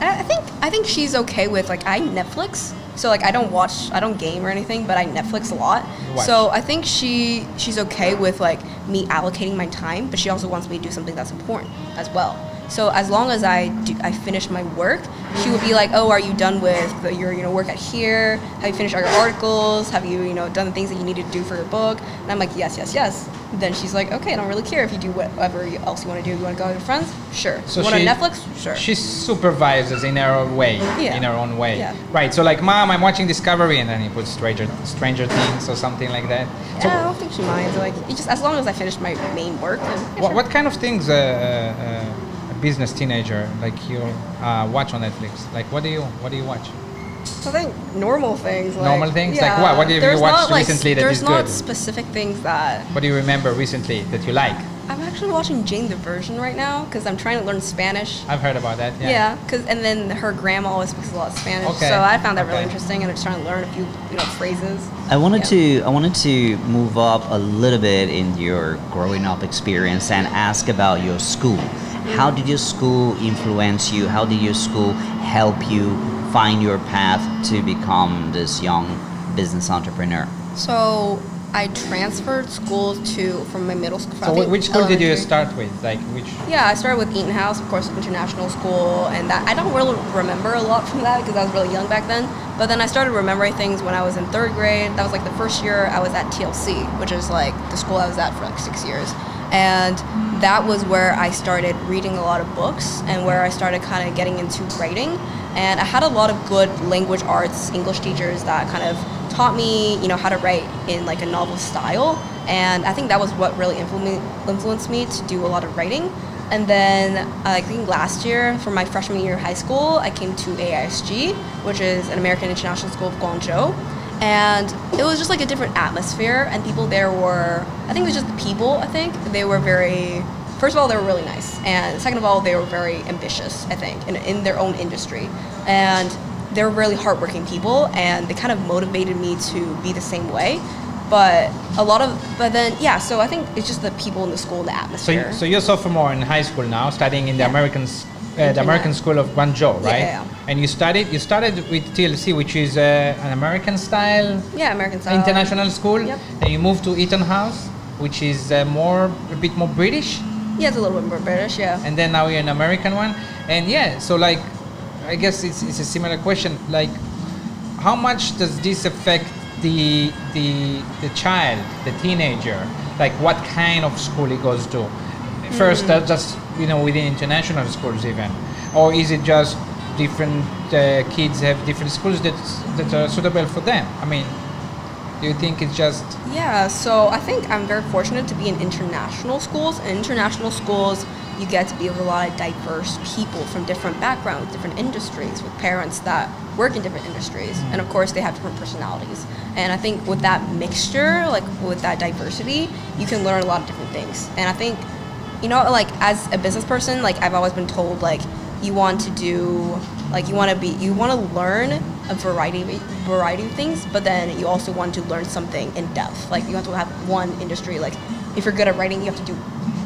I I think I think she's okay with like I Netflix, so like I don't watch, I don't game or anything, but I Netflix a lot. Watch. So I think she she's okay with like me allocating my time, but she also wants me to do something that's important as well. So as long as I do, I finish my work, she would be like, "Oh, are you done with your you know work at here? Have you finished all your articles? Have you you know done the things that you need to do for your book?" And I'm like, "Yes, yes, yes." Then she's like, "Okay, I don't really care if you do whatever else you want to do. You want to go out with your friends? Sure. So you want to she- Netflix? Sure. She supervises in her own way. Yeah. In her own way. Yeah. Right. So like, mom, I'm watching Discovery, and then he puts Stranger Stranger Things or something like that. So yeah, I don't think she minds. Like, just as long as I finish my main work. Then, yeah, what, sure. what kind of things uh, uh, a business teenager like you uh, watch on Netflix? Like, what do you what do you watch? I think normal things. Like, Normal things? Like what? What have you there's watched not, like, recently that There's not specific things that What do you remember recently that you like? I'm actually watching Jane the Virgin right now because I'm trying to learn Spanish. I've heard about that. Yeah. Yeah, because and then her grandma always speaks a lot of Spanish, Okay, so I found that really interesting, and I'm just trying to learn a few, you know, phrases. I wanted Yeah. to I wanted to move up a little bit in your growing up experience and ask about your school. How did your school influence you? How did your school help you find your path to become this young business entrepreneur? So I transferred schools to from my middle school. So think wh- which school did you start with? Like which? Yeah, I started with Eton House, of course, international school, and that I don't really remember a lot from that because I was really young back then. But then I started remembering things when I was in third grade. That was like the first year I was at TLC, which is like the school I was at for like six years. And that was where I started reading a lot of books and where I started kind of getting into writing. And I had a lot of good language arts English teachers that kind of taught me, you know, how to write in like a novel style. And I think that was what really influenced me to do a lot of writing. And then I think last year, for my freshman year of high school, I came to AISG, which is an American International School of Guangzhou. And it was just like a different atmosphere, and people there were, I think it was just the people, I think. They were very, first of all, they were really nice. And second of all, they were very ambitious, I think, in, in their own industry. And they were really hardworking people, and they kind of motivated me to be the same way. But a lot of, but then, yeah, so I think it's just the people in the school the So, atmosphere. you, so you're a sophomore in high school now, studying in the Yeah. American, uh, the American School of Guangzhou, right? yeah, yeah. And you studied, you started with TLC, which is uh, an American style yeah, American style. international school, Yep. and you moved to Eton House, which is uh, more, a bit more British, Yeah, it's a little bit more British, yeah. and then now you're an American one, and yeah, so like, I guess it's, it's a similar question, like, how much does this affect the the the child, the teenager, like what kind of school he goes to. First, that's just you know within international schools even, or is it just different uh, kids have different schools that that are suitable for them? I mean, do you think it's just Yeah, so I think I'm very fortunate to be in international schools. In international schools, you get to be with a lot of diverse people from different backgrounds, different industries, with parents that work in different industries. And of course, they have different personalities. And I think with that mixture, like with that diversity, you can learn a lot of different things. And I think, you know, like as a business person, like I've always been told, like, you want to do like you want to be you want to learn a variety of variety of things but then you also want to learn something in depth. Like you have to have one industry like if you're good at writing you have to do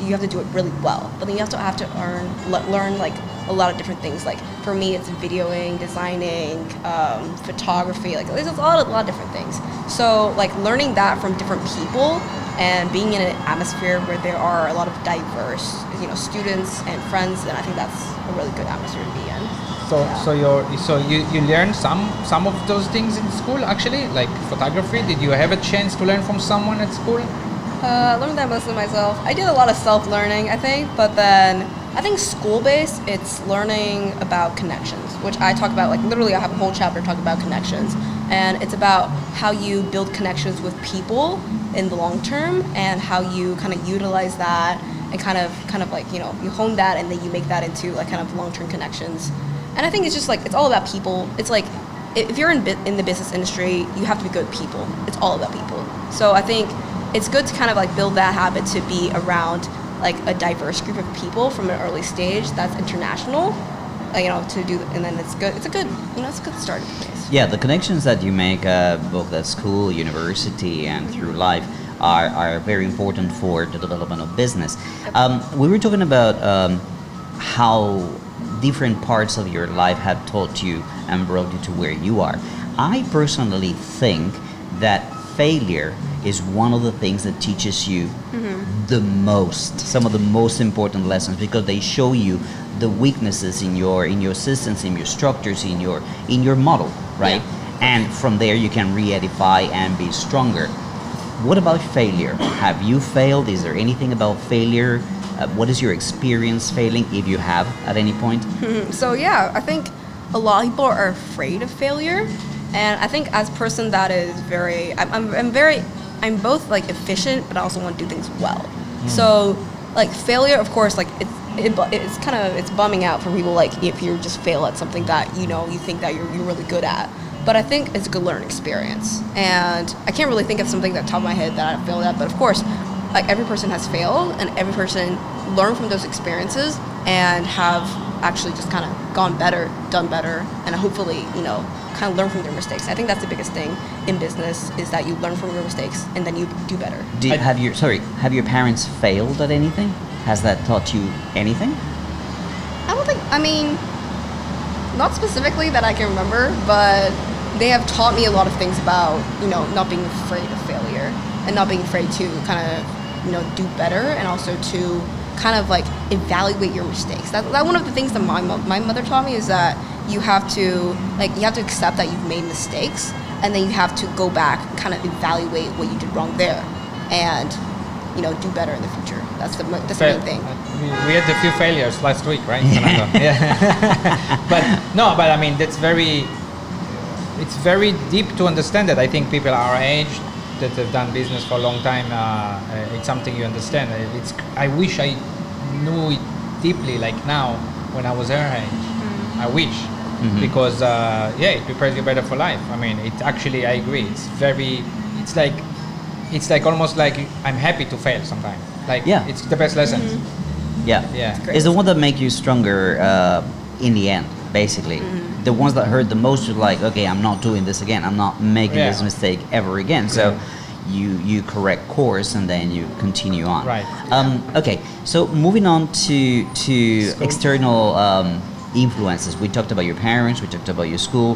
you have to do it really well. But then you also have to earn le- learn like a lot of different things. Like for me it's videoing designing um, photography like there's a lot, a lot of different things. So like learning that from different people and being in an atmosphere where there are a lot of diverse you know students and friends then i think that's a really good atmosphere to be in so so you so you you learn some some of those things in school actually like photography? Did you have a chance to learn from someone at school? Uh, I learned that mostly myself. I did a lot of self-learning, I think, but then I think school-based, it's learning about connections, which I talk about. Like literally, I have a whole chapter talking about connections, and it's about how you build connections with people in the long term, and how you kind of utilize that, and kind of, kind of like you know, you hone that, and then you make that into like kind of long-term connections. And I think it's just like it's all about people. It's like if you're in in the business industry, you have to be good people. It's all about people. So I think it's good to kind of like build that habit to be around like a diverse group of people from an early stage that's international. uh, You know, to do, and then it's good. It's a good, you know, it's a good starting place. Yeah, the connections that you make uh, both at school, university, and through life are, are very important for the development of business. Um, we were talking about um, how different parts of your life have taught you and brought you to where you are. I personally think that failure is one of the things that teaches you mm-hmm. the most some of the most important lessons because they show you the weaknesses in your in your systems in your structures in your in your model right? And from there you can re-edify and be stronger. What about failure? Have you failed? Is there anything about failure uh, what is your experience failing if you have at any point So yeah, I think a lot of people are afraid of failure, and I think as a person that is very, I'm, I'm, I'm very, I'm both like efficient, but I also want to do things well. So like failure, of course, like it's it, it's kind of it's bumming out for people like if you just fail at something that you know you think that you're, you're really good at. But I think it's a good learning experience, and I can't really think of something that top of my head that I failed at. But of course, like every person has failed, and every person learned from those experiences and have actually just kind of gone better, done better, and hopefully, you know, kind of learn from their mistakes. I think that's the biggest thing in business is that you learn from your mistakes and then you do better. do you, have your sorry have your parents failed at anything has that taught you anything I don't think, I mean, not specifically that I can remember, but they have taught me a lot of things about, you know, not being afraid of failure and not being afraid to kind of, you know, do better and also to kind of like evaluate your mistakes. That, that one of the things that my, mo- my mother taught me is that you have to, like, you have to accept that you've made mistakes and then you have to go back and kind of evaluate what you did wrong there and, you know, do better in the future. That's the, mo- that's the main thing. Uh, we, we had a few failures last week, right? Fernando? Yeah. but no, but I mean that's very, it's very deep to understand that. I think people our age that have done business for a long time, uh, uh, it's something you understand. Uh, It's I wish I knew it deeply like now when I was her age. I wish. Because uh, yeah, it prepares you better for life. I mean, it actually I agree. It's very, it's like, it's like almost like I'm happy to fail sometimes. Like Yeah. it's the best lessons. yeah Yeah. great. is the one that make you stronger uh, in the end basically Mm-hmm. The ones that hurt the most you're like okay i'm not doing this again. I'm not making Yeah. this mistake ever again. So you you correct course and then you continue on. Right. um, okay. So moving on to to School. external um, influences. We talked about your parents. We talked about your school.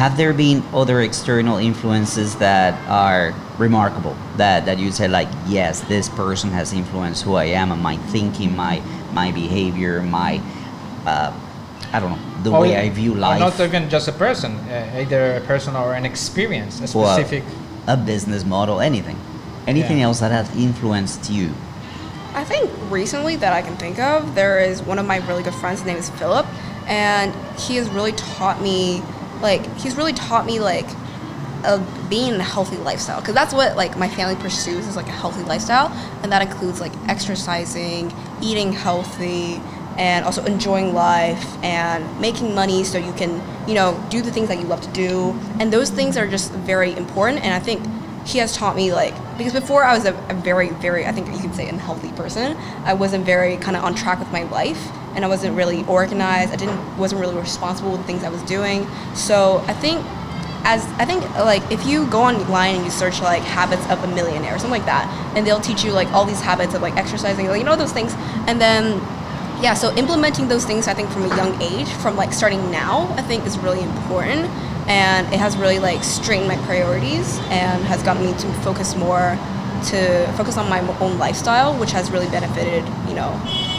Have there been other external influences that are remarkable? That, that you say like yes this person has influenced who i am and my thinking my my behavior my uh, I don't know the Or- way I view life. not even just a person, uh, either a person or an experience, a or specific. a business model, anything, anything Yeah. else that has influenced you. I think recently that I can think of, there is one of my really good friends. His name is Philip, and he has really taught me, like, he's really taught me like, of being a healthy lifestyle. Because that's what like my family pursues is like a healthy lifestyle, and that includes like exercising, eating healthy, and also enjoying life and making money so you can, you know, do the things that you love to do. And those things are just very important. And I think he has taught me like because before I was a, a very very I think you could say unhealthy person. I wasn't very kind of on track with my life and I wasn't really organized. I didn't wasn't really responsible with the things I was doing. So I think as I think like if you go online and you search like habits of a millionaire or something like that and they'll teach you like all these habits of like exercising like you know those things and then yeah so implementing those things i think from a young age from like starting now i think is really important and it has really like straightened my priorities and has gotten me to focus more to focus on my own lifestyle which has really benefited you know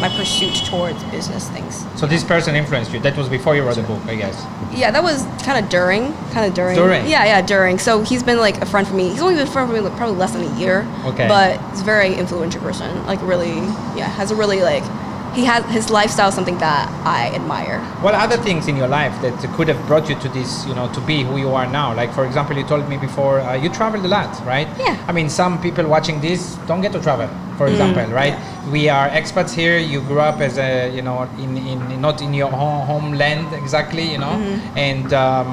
my pursuit towards business things So this person influenced you. That was before you wrote the book, I guess. yeah, that was kind of during, kind of during. During? Yeah, yeah, during. So he's been like a friend for me. He's only been a friend for me like, probably less than a year. Okay. But he's a very influential person. Like really, yeah, has a really like, he has his lifestyle is something that I admire. What other things in your life that could have brought you to this, you know, to be who you are now? Like, for example, you told me before uh, you traveled a lot, right? Yeah. I mean, some people watching this don't get to travel, for example, right? yeah. We are expats here. You grew up as a, you know, in, in not in your home, homeland exactly, you know, and um,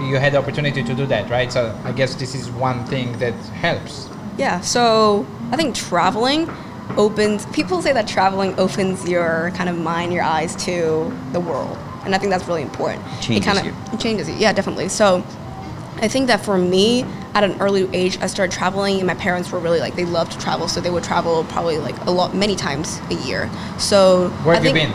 you had the opportunity to do that, right? So I guess this is one thing that helps. Yeah. So I think traveling opens. People say that traveling opens your kind of mind, your eyes to the world, and I think that's really important. Changes it kind you. of it changes you. Yeah, definitely. So I think that for me, at an early age, I started traveling, and my parents were really like they loved to travel, so they would travel probably like a lot, many times a year. So Where I have you been?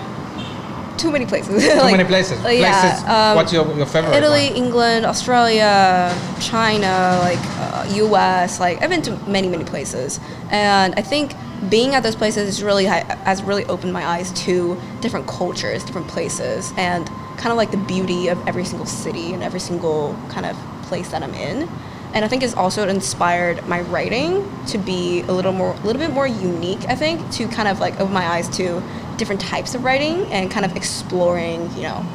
Too many places. Too Like- many places. like, yeah, um, what's your, your favorite? Italy, one? England, Australia, China, like uh, U.S. Like I've been to many, many places, and I think being at those places is really has really opened my eyes to different cultures, different places, and kind of like the beauty of every single city and every single kind of place that I'm in. And I think it's also inspired my writing to be a little more, a little bit more unique. I think to kind of like open my eyes to different types of writing and kind of exploring, you know,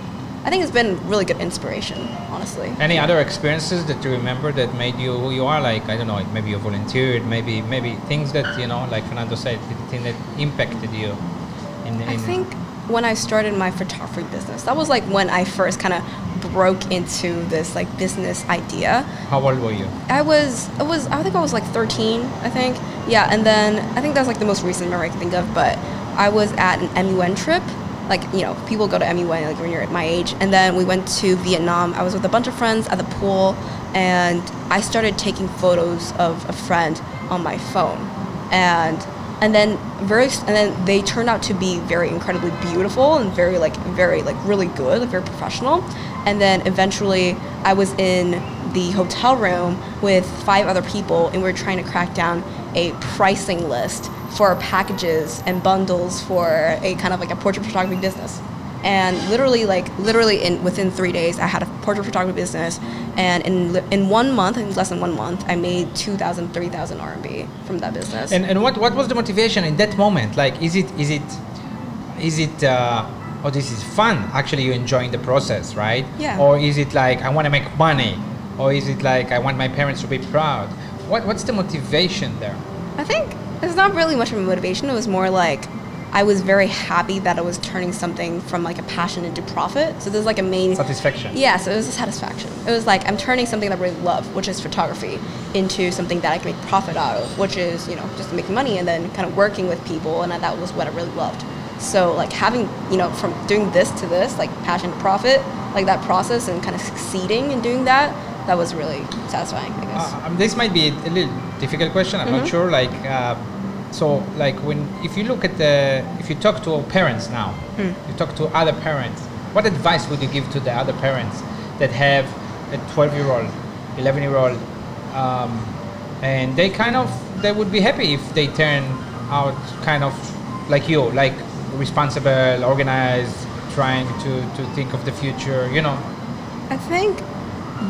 I think it's been really good inspiration, honestly. Any other experiences that you remember that made you who you are? Like I don't know, maybe you volunteered, maybe maybe things that you know, like Fernando said, things that impacted you. In, in I think when I started my photography business, that was like when I first kind of broke into this like business idea. How old were you? I was, I was, I think I was like 13, I think. Yeah, and then I think that's like the most recent memory I can think of. But I was at an MUN trip. Like you know, people go to MUN like when you're at my age. And then we went to Vietnam. I was with a bunch of friends at the pool, and I started taking photos of a friend on my phone, and and then very and then they turned out to be very incredibly beautiful and very like very like really good, like very professional. And then eventually, I was in the hotel room with five other people, and we are trying to crack down a pricing list for packages and bundles for a kind of like a portrait photography business. And literally, like literally, in within three days, I had a portrait photography business, and in in one month, in less than one month, I made 2,000, 3,000 RMB from that business. And and what what was the motivation in that moment? Like, is it is it is it uh, oh this is fun? Actually, you're enjoying the process, right? Yeah. Or is it like I want to make money? Or is it like I want my parents to be proud? What what's the motivation there? I think it's not really much of a motivation. It was more like I was very happy that I was turning something from like a passion into profit. So there's like a main Satisfaction. Yeah, so it was a satisfaction. It was like I'm turning something that I really love, which is photography, into something that I can make profit out of, which is you know just making money and then kind of working with people, and that was what I really loved. So like having you know from doing this to this, like passion to profit, like that process and kind of succeeding in doing that, that was really satisfying. I guess. Uh, um, this might be a little difficult question. I'm not Mhm. sure. Like, uh, so like when if you look at the if you talk to parents now, Hmm. you talk to other parents. What advice would you give to the other parents that have a 12 year old, 11 year old, um, and they kind of they would be happy if they turn out kind of like you, like responsible, organized, trying to, to think of the future, you know. I think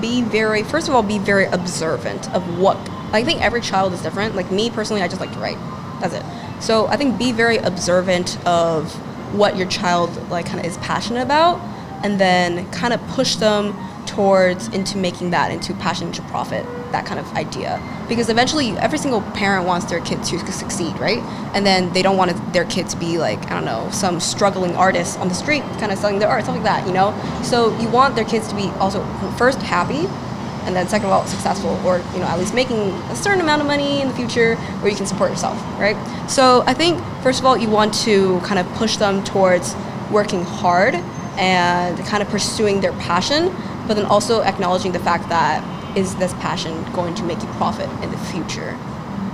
be very first of all be very observant of what I think every child is different. Like me personally, I just like to write. That's it. So I think be very observant of what your child like kind of is passionate about, and then kind of push them towards into making that into passion to profit that kind of idea because eventually every single parent wants their kid to succeed right and then they don't want their kid to be like i don't know some struggling artist on the street kind of selling their art something like that you know so you want their kids to be also first happy and then second of all successful or you know at least making a certain amount of money in the future where you can support yourself right? So i think first of all you want to kind of push them towards working hard and kind of pursuing their passion but then also acknowledging the fact that is this passion going to make you profit in the future?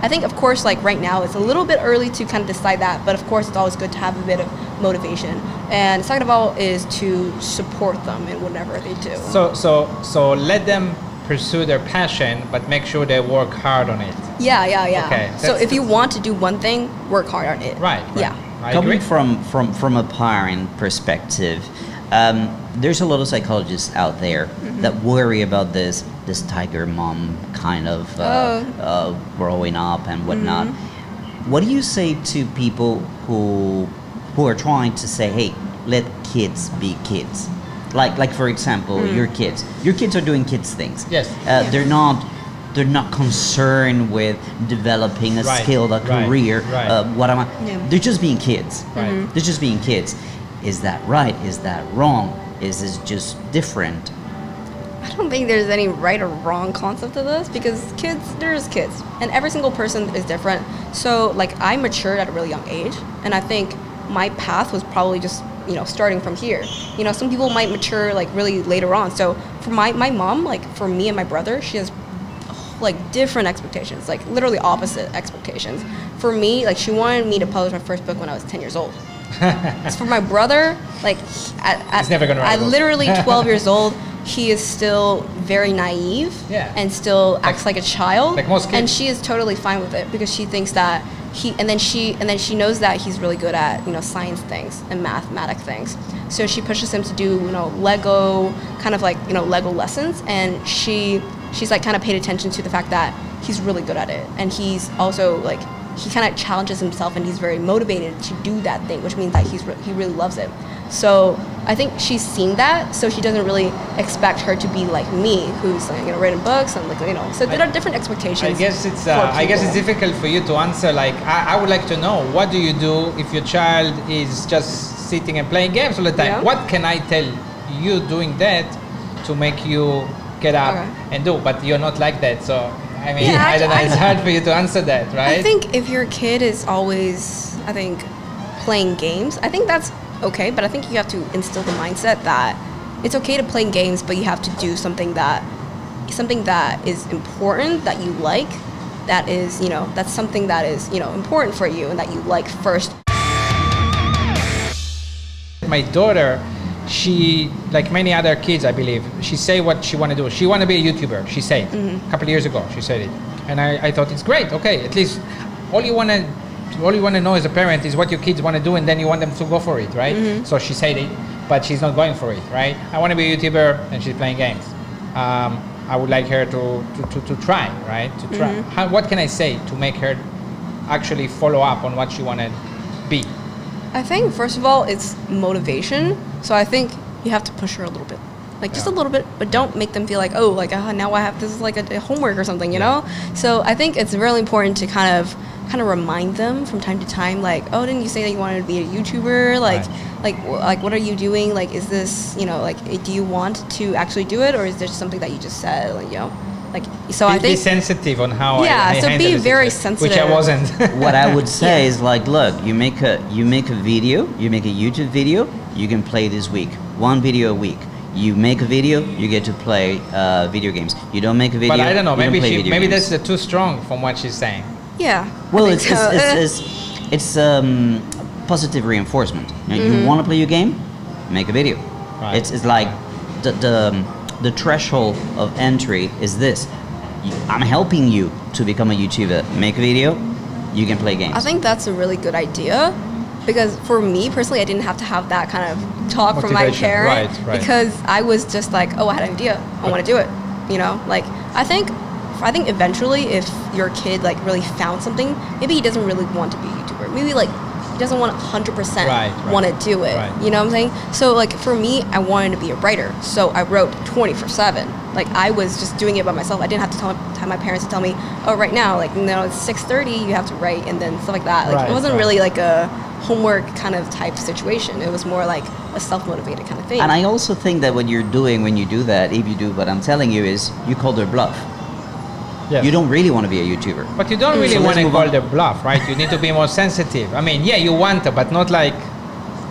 I think of course like right now it's a little bit early to kind of decide that but of course it's always good to have a bit of motivation. And second of all is to support them in whatever they do. So so so let them pursue their passion, but make sure they work hard on it. yeah yeah yeah Okay, so if you want to do one thing work hard on it Right. right. yeah I Coming agree. from from from a parent perspective, um, there's a lot of psychologists out there Mm-hmm. that worry about this this tiger mom kind of uh, Oh. Mm-hmm. uh, growing up and whatnot. What do you say to people who who are trying to say, "Hey, let kids be kids"? Like like for example, Mm. your kids. Your kids are doing kids things. Yes. Uh, They're not. They're not concerned with developing a Right, skill, a right, career. right. Uh, what am I? Yeah. They're just being kids. Right. Mhm. They're just being kids. Is that right? Is that wrong? Is this just different? I don't think there's any right or wrong concept to this because kids, they're just kids, and every single person is different. So, like, I matured at a really young age, and I think my path was probably just you know starting from here. You know, some people might mature like really later on. So, for my my mom, like for me and my brother, she has like different expectations, like literally opposite expectations. For me, like she wanted me to publish my first book when I was 10 years old. As for my brother, like at, at, He's never gonna write at literally 12 years old, he is still very naive Yeah. and still acts like a child. like most And she is totally fine with it because she thinks that he and then she and then she knows that he's really good at you know science things and mathematic things. So she pushes him to do you know Lego kind of like you know Lego lessons, and she she's like kind of paid attention to the fact that he's really good at it, and he's also like he kind of challenges himself and he's very motivated to do that thing, which means that he's re- he really loves it. So I think she's seen that, so she doesn't really expect her to be like me, who's like, you know written books and like you know. So there I- are different expectations. I guess it's uh, I guess it's difficult for you to answer. Like I, I would like to know what do you do if your child is just sitting and playing games all the time? Yeah. What can I tell you doing that to make you get up Okay. and do? But you're not like that, so I mean Yeah, I don't know. I- It's hard for you to answer that, right? I think if your kid is always, I think, playing games, I think that's okay. But I think you have to instill the mindset that it's okay to play games, but you have to do something that, something that is important that you like, that is, you know, that's something that is, you know, important for you and that you like first. my daughter she like many other kids i believe she say what she want to do she want to be a youtuber she said a couple of years ago she said it and I, I thought it's great okay at least all you want to all you want to know as a parent is what your kids want to do and then you want them to go for it right? So she said it but she's not going for it right? I want to be a youtuber and she's playing games. Um, i would like her to, to, to, to try right? To try. How, what can i say to make her actually follow up on what she want to be? I think first of all it's motivation. So I think you have to push her a little bit, like just a little bit, but don't make them feel like oh like uh, now I have this is like a, a homework or something, you know. So I think it's really important to kind of kind of remind them from time to time, like oh didn't you say that you wanted to be a YouTuber? Like Right. like w- like what are you doing? Like is this you know like do you want to actually do it or is there something that you just said like you know like so I be, be think sensitive on how Yeah, I, so be very sensitive which I wasn't. what I would say Yeah. is like, look, you make a you make a video, you make a YouTube video, you can play this week, one video a week. You make a video, you get to play uh, video games. You don't make a video, but I don't know. you Maybe play she, maybe games. that's uh, too strong from what she's saying. Yeah. Well, it's it's, so. it's, Eh. it's, it's um, positive reinforcement. You, know, Mm-hmm. you want to play your game, make a video. Right. It's it's like the the um, the threshold of entry is this. I'm helping you to become a YouTuber. Make a video, you can play games. I think that's a really good idea. because for me personally, I didn't have to have that kind of talk from my Motivation, parent right, right. because I was just like, oh, I had an idea, I want to do it. You know, like I think, I think eventually, if your kid like really found something, maybe he doesn't really want to be a YouTuber. Maybe like he doesn't want 100 percent Right, right. want to do it. Right. You know what I'm saying? So like for me, I wanted to be a writer, so I wrote 24 seven. Like I was just doing it by myself. I didn't have to tell, tell my parents to tell me, oh, right now, like no, it's 6:30, you have to write, and then stuff like that. Like Right, it wasn't right. really like a homework kind of type situation. It was more like a self-motivated kind of thing. And I also think that what you're doing when you do that, if you do what I'm telling you, is you call their bluff. Yes. You don't really want to be a YouTuber. But you don't mm. really let's want to call on. the bluff, right? You need to be more sensitive. I mean, yeah, you want to, but not like,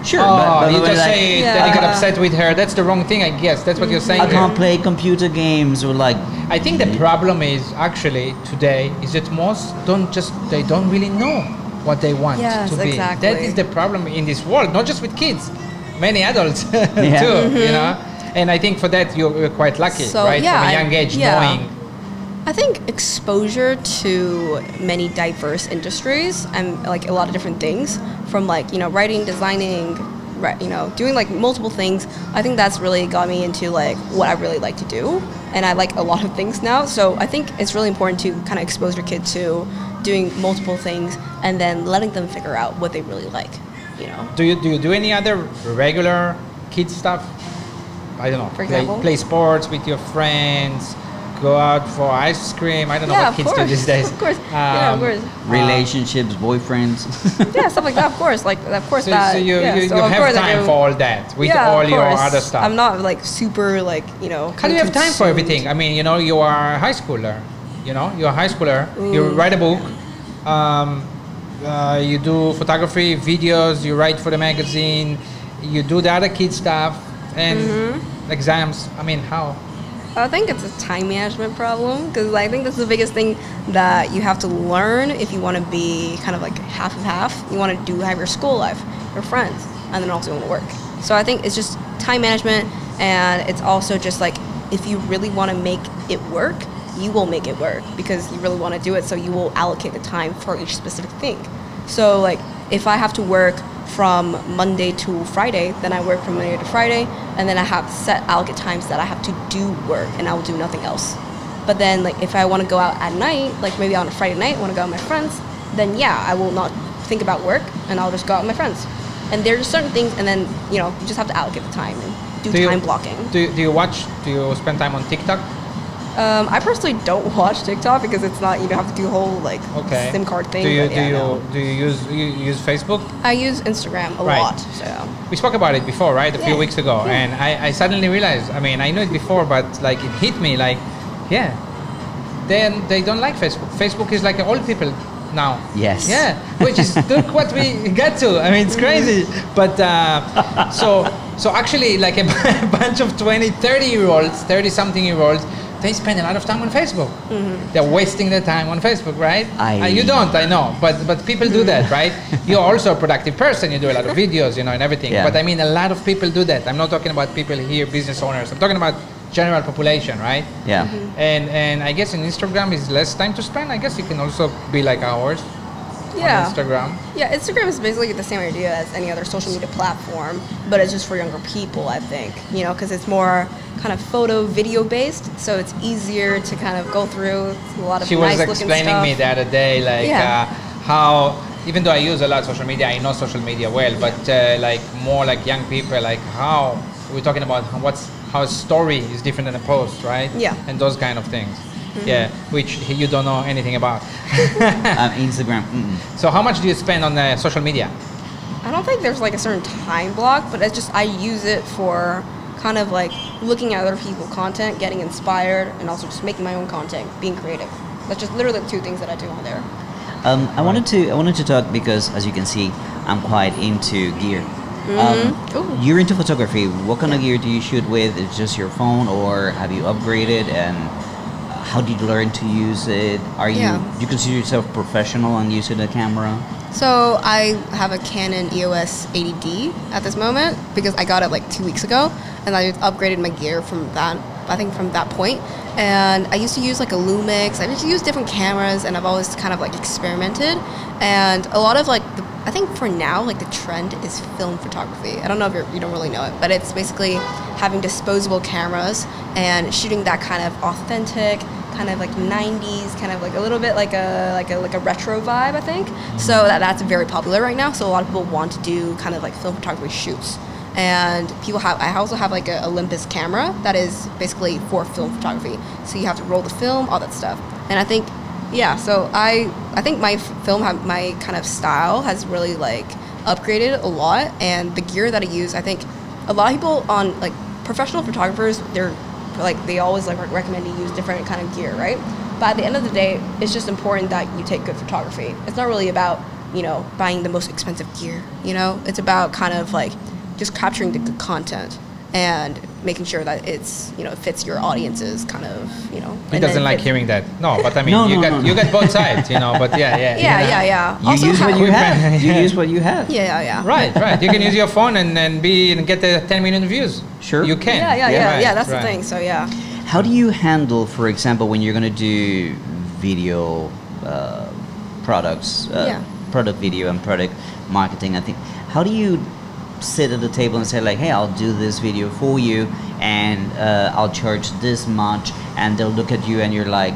Sure, oh, but, but you just like, say it, then you get upset with her. That's the wrong thing, I guess. That's what you're mm-hmm. saying. I can't play computer games or like I think the mm-hmm. problem is actually today is that most don't just they don't really know what they want Yes, to be. That exactly. is the problem in this world, not just with kids, many adults too. Yeah. You mm-hmm. know, and I think for that you're, you're quite lucky, So, right? yeah, From a young age, yeah. knowing. I think exposure to many diverse industries and like a lot of different things from like you know writing, designing, you know doing like multiple things. I think that's really got me into like what I really like to do, and I like a lot of things now. So I think it's really important to kind of expose your kid to doing multiple things and then letting them figure out what they really like. You know. Do you do you do any other regular kid stuff? I don't know. For play, example? play sports with your friends. Go out for ice cream. I don't know what of kids do these days. Of course. Yeah, of Um, course. relationships, boyfriends. yeah, stuff like that. Of course, like of course So, that. so you, yeah, you, so you of have time do- for all that with yeah, all your other stuff. I'm not like super like you know. How do you have time for everything? I mean, you know, you are a high schooler. You know, you're a high schooler. You Mm. write a book. Um, uh, you do photography, videos. You write for the magazine. You do the other kid stuff and Mm-hmm. exams. I mean, how? I think it's a time management problem because I think that's the biggest thing that you have to learn if you want to be kind of like half of half. You want to do have your school life, your friends, and then also want to work. So I think it's just time management, and it's also just like if you really want to make it work, you will make it work because you really want to do it. So you will allocate the time for each specific thing. So like if I have to work from Monday to Friday, then I work from Monday to Friday, and then I have set allocate times that I have to do work, and I will do nothing else. But then like if I want to go out at night, like maybe on a Friday night, I want to go out with my friends, then yeah, I will not think about work, and I'll just go out with my friends. And there's certain things, and then you know you just have to allocate the time and do, Do you- time blocking. Do you, do you watch? Do you spend time on TikTok? Um, I personally don't watch TikTok because it's not you don't have to do a whole like Okay. SIM card thing. Do you do yeah, you no. do you use you use Facebook? I use Instagram a Right. lot. So We spoke about it before, right? A few weeks ago, Yeah. and I, I suddenly realized. I mean, I knew it before, but like it hit me. Like, yeah, then they don't like Facebook. Facebook is like old people now. Yes. Yeah, which is look what we got to. I mean, it's crazy. But uh, so so actually, like a bunch of 20, 30 year olds, 30 something year olds. They spend a lot of time on Facebook. They're wasting their time on Facebook, right? I- Uh, you don't, I know, but but people do that, right? You're also a productive person. You do a lot of videos, you know, and everything. Yeah. But I mean, a lot of people do that. I'm not talking about people here, business owners. I'm talking about general population, right? yeah. And and I guess in Instagram is less time to spend. I guess you can also be like ours yeah. Instagram. Yeah, Instagram is basically the same idea as any other social media platform, but it's just for younger people, I think. You know, because it's more kind of photo, video based, so it's easier to kind of go through It's a lot of She nice was looking explaining me the other day, like Yeah. uh, how even though I use a lot of social media, I know social media well, but uh, like more like young people, like how we're talking about what's how a story is different than a post, right? Yeah. And those kind of things. Mm-hmm. Yeah, which you don't know anything about. Um, Instagram. Mm-mm. so how much do you spend on uh, social media? I don't think there's like a certain time block, but it's just I use it for kind of like looking at other people's content, getting inspired, and also just making my own content, being creative. That's just literally the two things that I do on there. Um, I wanted to I wanted to talk because as you can see, I'm quite into gear. Um, you're into photography. What kind of gear do you shoot with? Is it just your phone, or have you upgraded? And how did you learn to use it? Are you Yeah. do you consider yourself professional on using a camera? So I have a Canon EOS 80D at this moment because I got it like two weeks ago, and I upgraded my gear from that. I think from that point, and I used to use like a Lumix. I used to use different cameras, and I've always kind of like experimented. And a lot of like the I think for now, like the trend is film photography. I don't know if you're, you don't really know it, but it's basically having disposable cameras and shooting that kind of authentic, kind of like 90s, kind of like a little bit like a like a like a retro vibe. I think so. That that's very popular right now. So a lot of people want to do kind of like film photography shoots. And people have. I also have like a Olympus camera that is basically for film photography. So you have to roll the film, all that stuff. And I think yeah so i i think my film my kind of style has really like upgraded a lot and the gear that i use i think a lot of people on like professional photographers they're like they always like recommend you use different kind of gear right? But at the end of the day it's just important that you take good photography. It's not really about you know buying the most expensive gear you know? It's about kind of like just capturing the good content. And making sure that it's you know fits your audience's kind of you know. He doesn't like hearing that. No, but I mean, No, you no, got no, no. you got both sides, you know. But yeah, yeah, Yeah, yeah, yeah. You Also use what you have. You use what you have. Yeah, yeah, yeah. Right, right. You can use your phone and then be and get the 10 million views. Sure. You can. Yeah, yeah, yeah, Right, yeah. That's right. the thing. So yeah. How do you handle, for example, when you're going to do video uh, products, uh, Yeah. product video and product marketing? I think. How do you sit at the table and say like, "Hey, I'll do this video for you, and uh, I'll charge this much," and they'll look at you and you're like,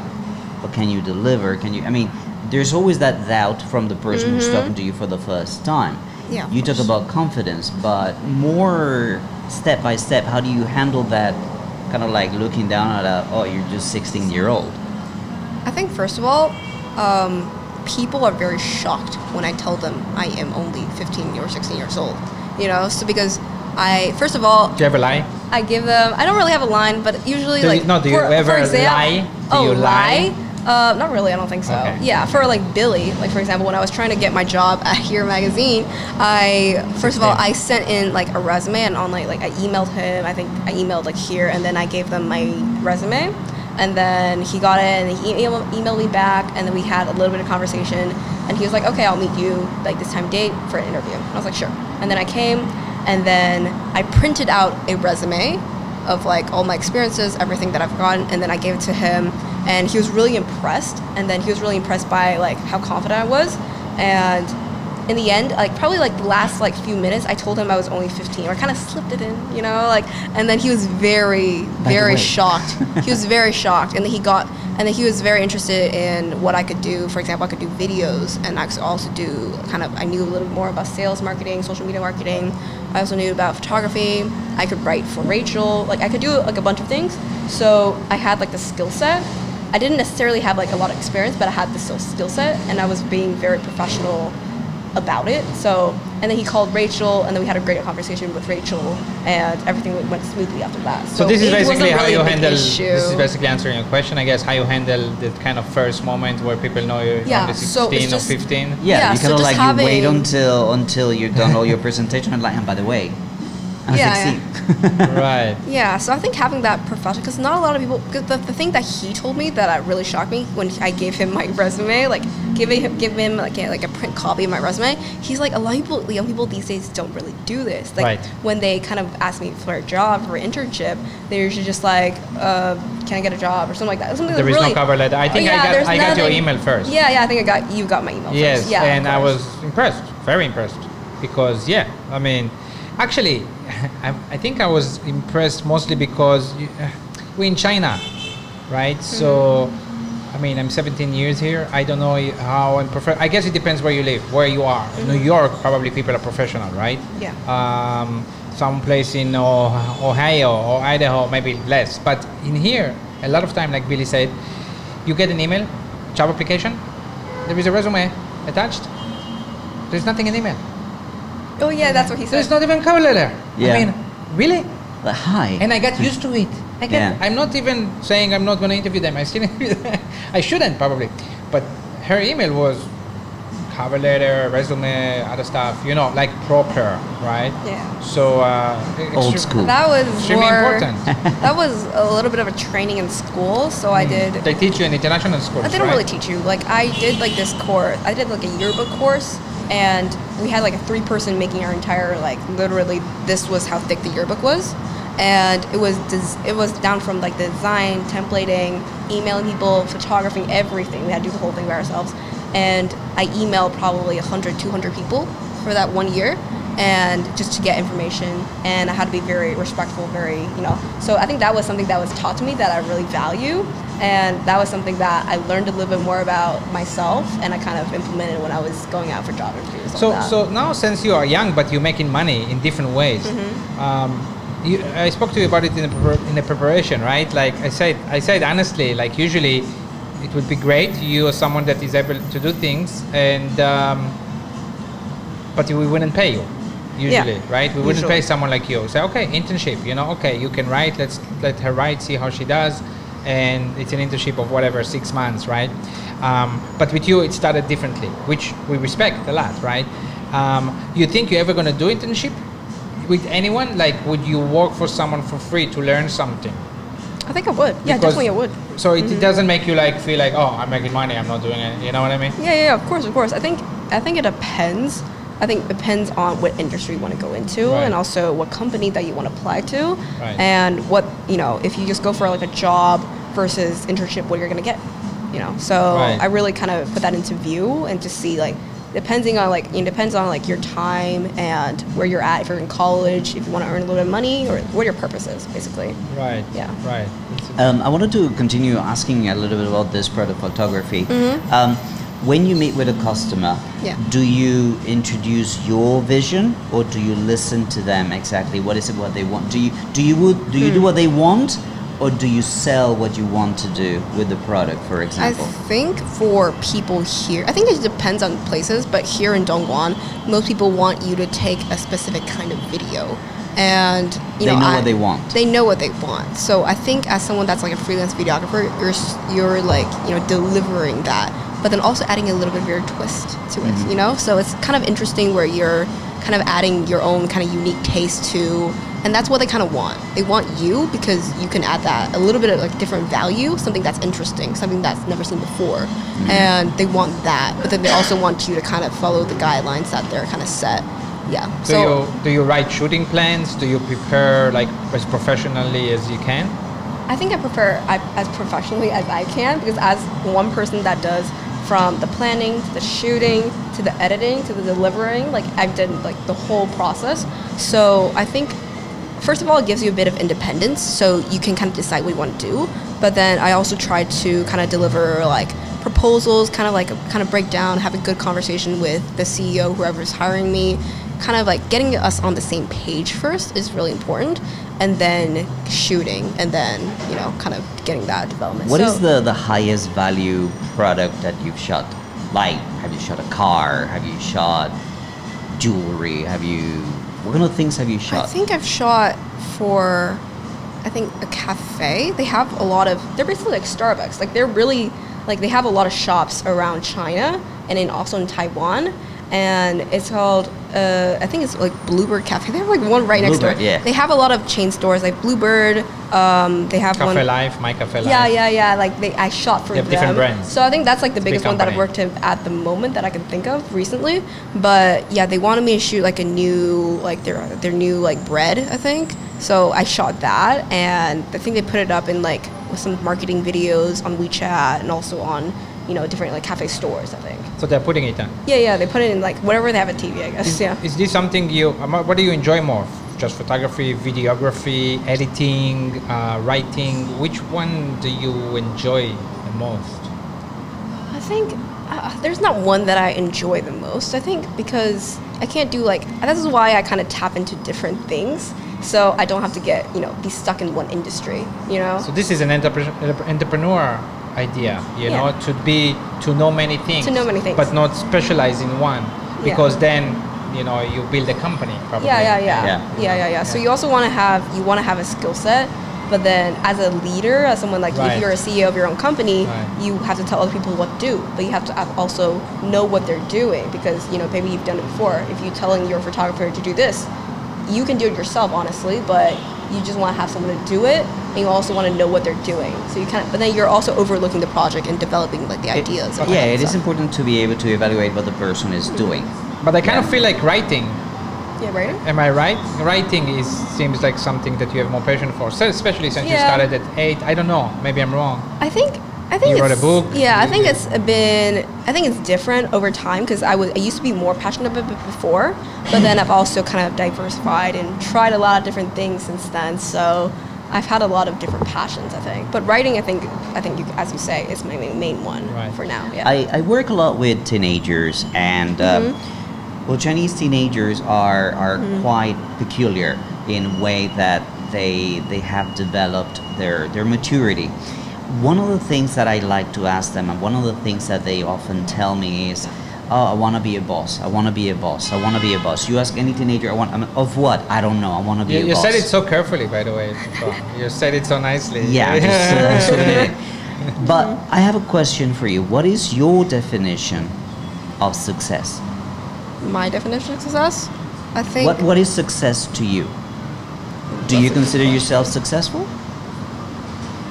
"But can you deliver? Can you?" I mean, there's always that doubt from the person who's talking to you for the first time. Mm-hmm. Yeah, You talk about confidence, but more step by step, how do you handle that? Kind of like looking down at a, oh, you're just 16 year old. I think first of all, um, people are very shocked when I tell them I am only 15 or 16 years old. You know, so because I first of all Do you ever lie? I give them. I don't really have a line, but usually Do you- like no, do you ever lie? Do oh, you lie? Uh, not really. I don't think so. Okay. Yeah, for like Billy, like for example, when I was trying to get my job at Here Magazine, I first of all I sent in like a resume and online like I emailed him. I think I emailed like Here, and then I gave them my resume, and then he got it and he emailed, emailed me back, and then we had a little bit of conversation, and he was like, okay, I'll meet you like this time date for an interview. And I was like, sure. And then I came, and then I printed out a resume of like all my experiences, everything that I've gotten, and then I gave it to him, and he was really impressed. And then he was really impressed by like how confident I was, and in the end, like probably like the last like few minutes, I told him I was only 15, or I kind of slipped it in, you know, like, and then he was very, very shocked. he was very shocked, and then he got, and then he was very interested in what I could do. For example, I could do videos, and I could also do kind of. I knew a little more about sales marketing, social media marketing. I also knew about photography. I could write for Rachel. Like I could do like a bunch of things. So I had like the skill set. I didn't necessarily have like a lot of experience, but I had the skill set, and I was being very professional about it. So, and then he called Rachel, and then we had a great conversation with Rachel, and everything went smoothly after that. So, this is basically how really you handle. issue. This is basically answering your question, I guess. How you handle the kind of first moment where people know you're Yeah, only so 16 it's just- or 15. Yeah, Yeah, you so kind of just like you wait until until you've done all your presentation and like, and by the way, I'm Yeah, right. Yeah, so I think having that professional, because not a lot of people, because the, the thing that he told me that really shocked me when I gave him my resume, like giving him, give him like a, like a print copy of my resume, he's like, a lot of people, young people these days don't really do this. Like Right. when they kind of ask me for a job, for an internship, they're usually just like, uh, can I get a job or something like that. Something There that's is no cover letter. I think I Yeah, got- I got your email first. Yeah, yeah, I think I got, you got my email Yes, first. Yeah, of and I was impressed, very impressed, because yeah, I mean, actually, I, I think I was impressed mostly because you, uh, we're in China, right? So, I mean, I'm 17 years here. I don't know how I'm prof- I guess it depends where you live, where you are. New York, probably people are professional, right? Yeah. Um, some place in oh- Ohio or Idaho, maybe less. But in here, a lot of time, like Billy said, you get an email, job application, there is a resume attached. There's nothing in the email. Oh yeah, that's what he said. it's not even cover letter. Yeah. I mean, really? Like, hi. And I got used to it. I get, Yeah. I'm not even saying I'm not going to interview them. I still interview them. I shouldn't probably. But her email was cover letter, resume, other stuff, you know, like proper, right? Yeah. So, uh, Old extre- school. That was Extremely more, important. that was a little bit of a training in school, so I did They teach you in international school. They don't right? really teach you. Like I did like this course. I did like a yearbook course, and we had like a three person making our entire like literally. This was how thick the yearbook was, and it was des- it was down from like design, templating, emailing people, photographing everything. We had to do the whole thing by ourselves, and I emailed probably 100, 200 people for that one year and just to get information and I had to be very respectful, very, you know. So I think that was something that was taught to me that I really value and that was something that I learned a little bit more about myself and I kind of implemented when I was going out for job interviews. So, so now since you are young, but you're making money in different ways, Mm-hmm. um, you, I spoke to you about it in the, in the preparation, right? Like I said, I said honestly, like usually, it would be great you are someone that is able to do things, and um, but we wouldn't pay you usually, right? We wouldn't Usually. pay someone like you. Say, okay, internship, you know, okay, you can write. Let's let her write, see how she does, and it's an internship of whatever six months, right? Um, but with you, it started differently, which we respect a lot, right? Um, you think you're ever going to do internship with anyone? Like, would you work for someone for free to learn something? I think I would. Yeah, Because- definitely I would. So it, it doesn't make you like feel like, oh, I'm making money, I'm not doing it. You know what I mean? Yeah, yeah, of course, of course. I think I think it depends. I think it depends on what industry you want to go into Right. and also what company that you want to apply to Right. and what, you know, if you just go for like a job versus internship what you're going to get, you know. So Right. I really kind of put that into view and just see like depending on like it depends on like your time and where you're at if you're in college, if you want to earn a little bit of money or what your purpose is basically. Right. Yeah. Right. Um, I wanted to continue asking a little bit about this product photography. Mm-hmm. Um, when you meet with a customer, Yeah. do you introduce your vision or do you listen to them exactly? What is it what they want? Do you do you would do you do Hmm. what they want or do you sell what you want to do with the product, for example I think for people here, I think it depends on places, but here in Dongguan, most people want you to take a specific kind of video. And you They know, know I- what they want. They know what they want. So I think as someone that's like a freelance videographer, you're you're like you know delivering that, but then also adding a little bit of your twist to it. Mm-hmm. You know, so it's kind of interesting where you're kind of adding your own kind of unique taste to and that's what they kind of want they want you because you can add that a little bit of like different value something that's interesting something that's never seen before Mm-hmm. and they want that but then they also want you to kind of follow the guidelines that they're kind of set yeah Do you do you write shooting plans? Do you prepare like as professionally as you can? I think I prefer I, as professionally as I can because as one person that does from the planning to the shooting to the editing to the delivering, like I've done like the whole process. So I think first of all it gives you a bit of independence so you can kind of decide what you want to do. But then I also try to kind of deliver like proposals, kind of like kind of break down, have a good conversation with the CEO, whoever's hiring me, kind of like getting us on the same page first is really important, and then shooting, and then you know, kind of getting that development. What So- is the, the highest value product that you've shot? Like, have you shot a car? Have you shot jewelry? Have you, what kind of things have you shot I think I've shot for, I think a cafe. They have a lot of. They're basically like Starbucks. Like they're really like they have a lot of shops around China and in also in Taiwan. And it's called, uh, I think it's like Bluebird Cafe. They have like one right next door. Yeah. They have a lot of chain stores like Bluebird. Um, they have Cafe one. Life, my Cafe Life. Yeah, yeah, yeah. Like they, I shot for They have them. different brands. So I think that's like the It's a big biggest one that I've worked in at the moment that I can think of recently. But yeah, they wanted me to shoot like a new, like their their new like bread. I think. So I shot that, and I think they put it up in like with some marketing videos on WeChat and also on you know different like cafe stores. I think. So they're putting it on. Yeah, yeah. They put it in like whatever they have a TV. I guess. Is, Yeah. is this something you? um, What do you enjoy more? Just photography, videography, editing, uh, writing. Which one do you enjoy the most? I think uh, there's not one that I enjoy the most. I think because I can't do like this is why I kind of tap into different things, so I don't have to get you know be stuck in one industry. You know. So this is an entrepre- entrepreneur idea, you Yeah. know, to be to know many things, To know many things. but not specialize in one, Yeah. because then you know you build a company probably. yeah, yeah, yeah, Yeah. yeah, yeah, yeah, So you also want to have you want to have a skill set, but then as a leader, as someone like Right. if you're a CEO of your own company, Right. you have to tell other people what to do, but you have to also know what they're doing because you know maybe you've done it before. If you're telling your photographer to do this, you can do it yourself, honestly, but you just want to have someone to do it, and you also want to know what they're doing. So you kind of, but then you're also overlooking the project and developing like the ideas. behind yeah, it is stuff. important to be able to evaluate what the person is mm-hmm. doing. But I kind of feel like writing. Yeah, writing. Am I right? Writing is seems like something that you have more passion for, so especially since you started at eight. I don't know. Maybe I'm wrong. I think I think you wrote a it's- book. Yeah, I think it's been. I think it's different over time because I was. I used to be more passionate about it before, but then I've also kind of diversified and tried a lot of different things since then. So I've had a lot of different passions. I think, but writing, I think, I think, you, as you say, is my main, main one Right. for now. Yeah. I, I work a lot with teenagers, and um, well, Chinese teenagers are are quite peculiar in way that they they have developed their their maturity. One of the things that I like to ask them, and one of the things that they often tell me is, "Oh, I want to be a boss. I want to be a boss. I want to be a boss." You ask any teenager, "I want I mean, of what? I don't know. I want to be You, a you boss." said it so carefully, by the way. You said it so nicely. Yeah, just, uh, but I have a question for you. What is your definition of success? my definition of success, I think. What What is success to you? Do you consider yourself successful?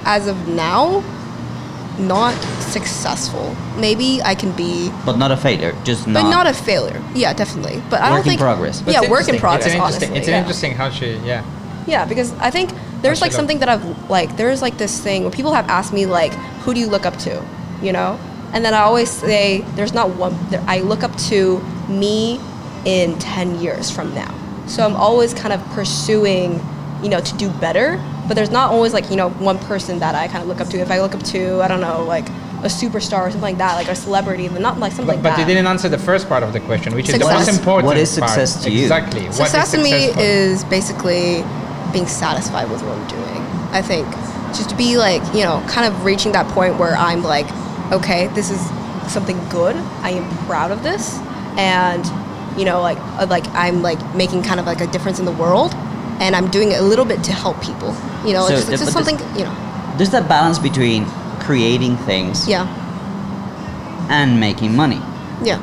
As of now, not successful. Maybe I can be, But not a failure, just not. but not a failure. Yeah, definitely. But I Work don't in think. progress. But Yeah, work in progress. It's an interesting. honestly, it's an yeah. interesting how she. Yeah. Yeah, because I think there's like something that I've like there's like this thing where people have asked me like who do you look up to, you know, and then I always say there's not one. There, I look up to me in ten years from now. So I'm always kind of pursuing, you know, to do better. But there's not always like you know one person that I kind of look up to. If I look up to I don't know like a superstar or something like that, like a celebrity, but not like something But, like but that. you didn't answer the first part of the question, which is the most important. What is part. success to you? Exactly. What is Success to me successful? is basically being satisfied with what I'm doing. I think just to be like, you know, kind of reaching that point where I'm like, okay, this is something good. I am proud of this, and you know, like, like I'm like making kind of like a difference in the world, and I'm doing it a little bit to help people. You know, So, it's just, it's just something, you know, There's that balance between creating things yeah, and making money. yeah.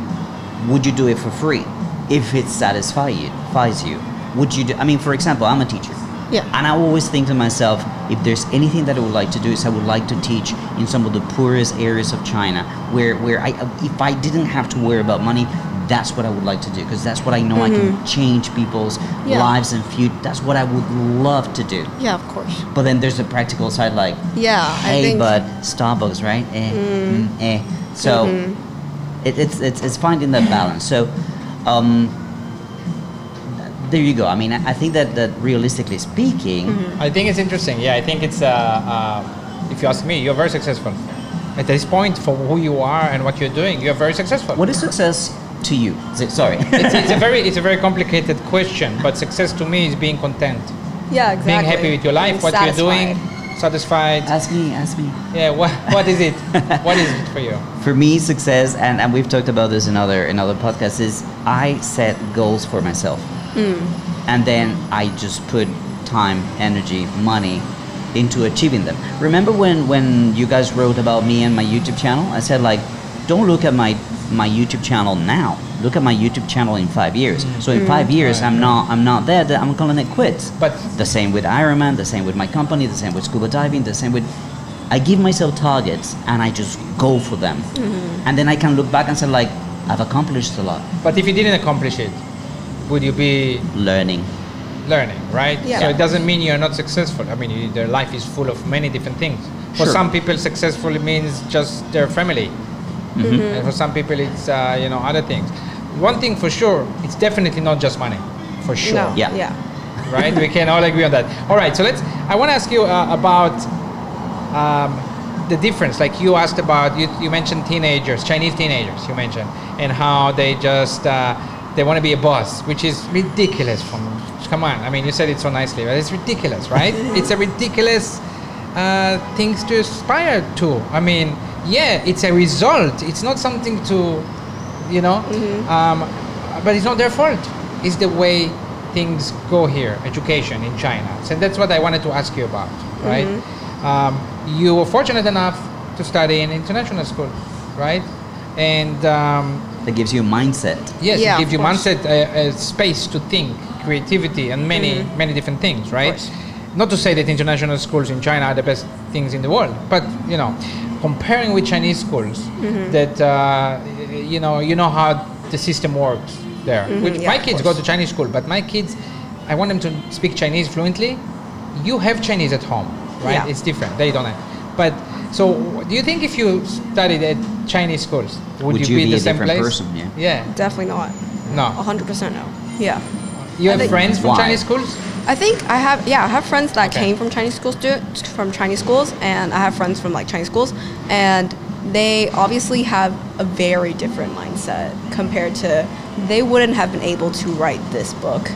Would you do it for free if it satisfies you? Satisfies you? Would you do? I mean, for example, I'm a teacher. Yeah. And I always think to myself, if there's anything that I would like to do, is I would like to teach in some of the poorest areas of China, where where I, if I didn't have to worry about money, that's what I would like to do, because that's what I know I can change people's Mm-hmm. Yeah. lives and future. That's what I would love to do. Yeah, of course. But then there's the practical side, like, Yeah, I hey, think. but Starbucks, right? Eh, mm, eh. So Mm-hmm. it, it's, it's it's finding that balance. So. Um, there you go. I mean, I I think that, that realistically speaking, Mm-hmm. I think it's interesting. Yeah, I think it's. Uh, uh, if you ask me, you're very successful. At this point, for who you are and what you're doing, you're very successful. what is success to you? Sorry. it's, it's a very it's a very complicated question, but success to me is being content, yeah, exactly. being happy with your life, Being what you're doing, satisfied. satisfied. ask me, ask me. Yeah, what what is it? what is it for you? For me, success, and, and we've talked about this in other in other podcasts, is I set goals for myself, hmm. and then I just put time, energy, money into achieving them. Remember when when you guys wrote about me and my YouTube channel? I said like, don't look at my my YouTube channel now. Look at my YouTube channel in five years. So in mm-hmm. five years, Right, I'm not I'm not there. then I'm calling it quits. But The same with Ironman, the same with my company, the same with scuba diving, the same with. I give myself targets and I just go for them, mm-hmm. and then I can look back and say like, I've accomplished a lot. but if you didn't accomplish it, would you be Learning. learning, right? Yeah. So it doesn't mean you're not successful. I mean, you, their life is full of many different things. For Sure. some people, successful means just their family. Mm-hmm. And for some people, it's uh, you know other things. One thing for sure, it's definitely not just money. For sure. No, Yeah. yeah. right? we can all agree on that. All right, so let's. I want to ask you uh, about um, the difference. Like you asked about, you, you mentioned teenagers, Chinese teenagers. You mentioned, and how they just uh, they want to be a boss, which is ridiculous. From come on, I mean, you said it so nicely, but it's ridiculous, right? it's a ridiculous uh, things to aspire to. I mean, yeah, it's a result. It's not something to, you know, um, but it's not their fault. It's the way things go here, education in China. So that's what I wanted to ask you about, right? Um, you were fortunate enough to study in international school, right? And um, That gives you a mindset. yes, Yeah, it gives you course. mindset, a, a space to think, creativity, and many many different things, right? Not to say that international schools in China are the best things in the world, but you know, comparing with Chinese schools, Mm-hmm. that uh, you know, you know how the system works there. Mm-hmm. yeah, my kids go to Chinese school, but my kids, I want them to speak Chinese fluently. You have Chinese at home, right? Yeah. It's different. They don't have. But So, do you think if you studied at Chinese schools, would, Would you, you be in the a same place? person? Yeah. Yeah. Definitely not. No. 100% no. Yeah. You have think- friends from Why? Chinese schools? I think I have yeah I have friends that Okay. came from Chinese schools from Chinese schools and I have friends from like Chinese schools and they obviously have a very different mindset compared to they wouldn't have been able to write this book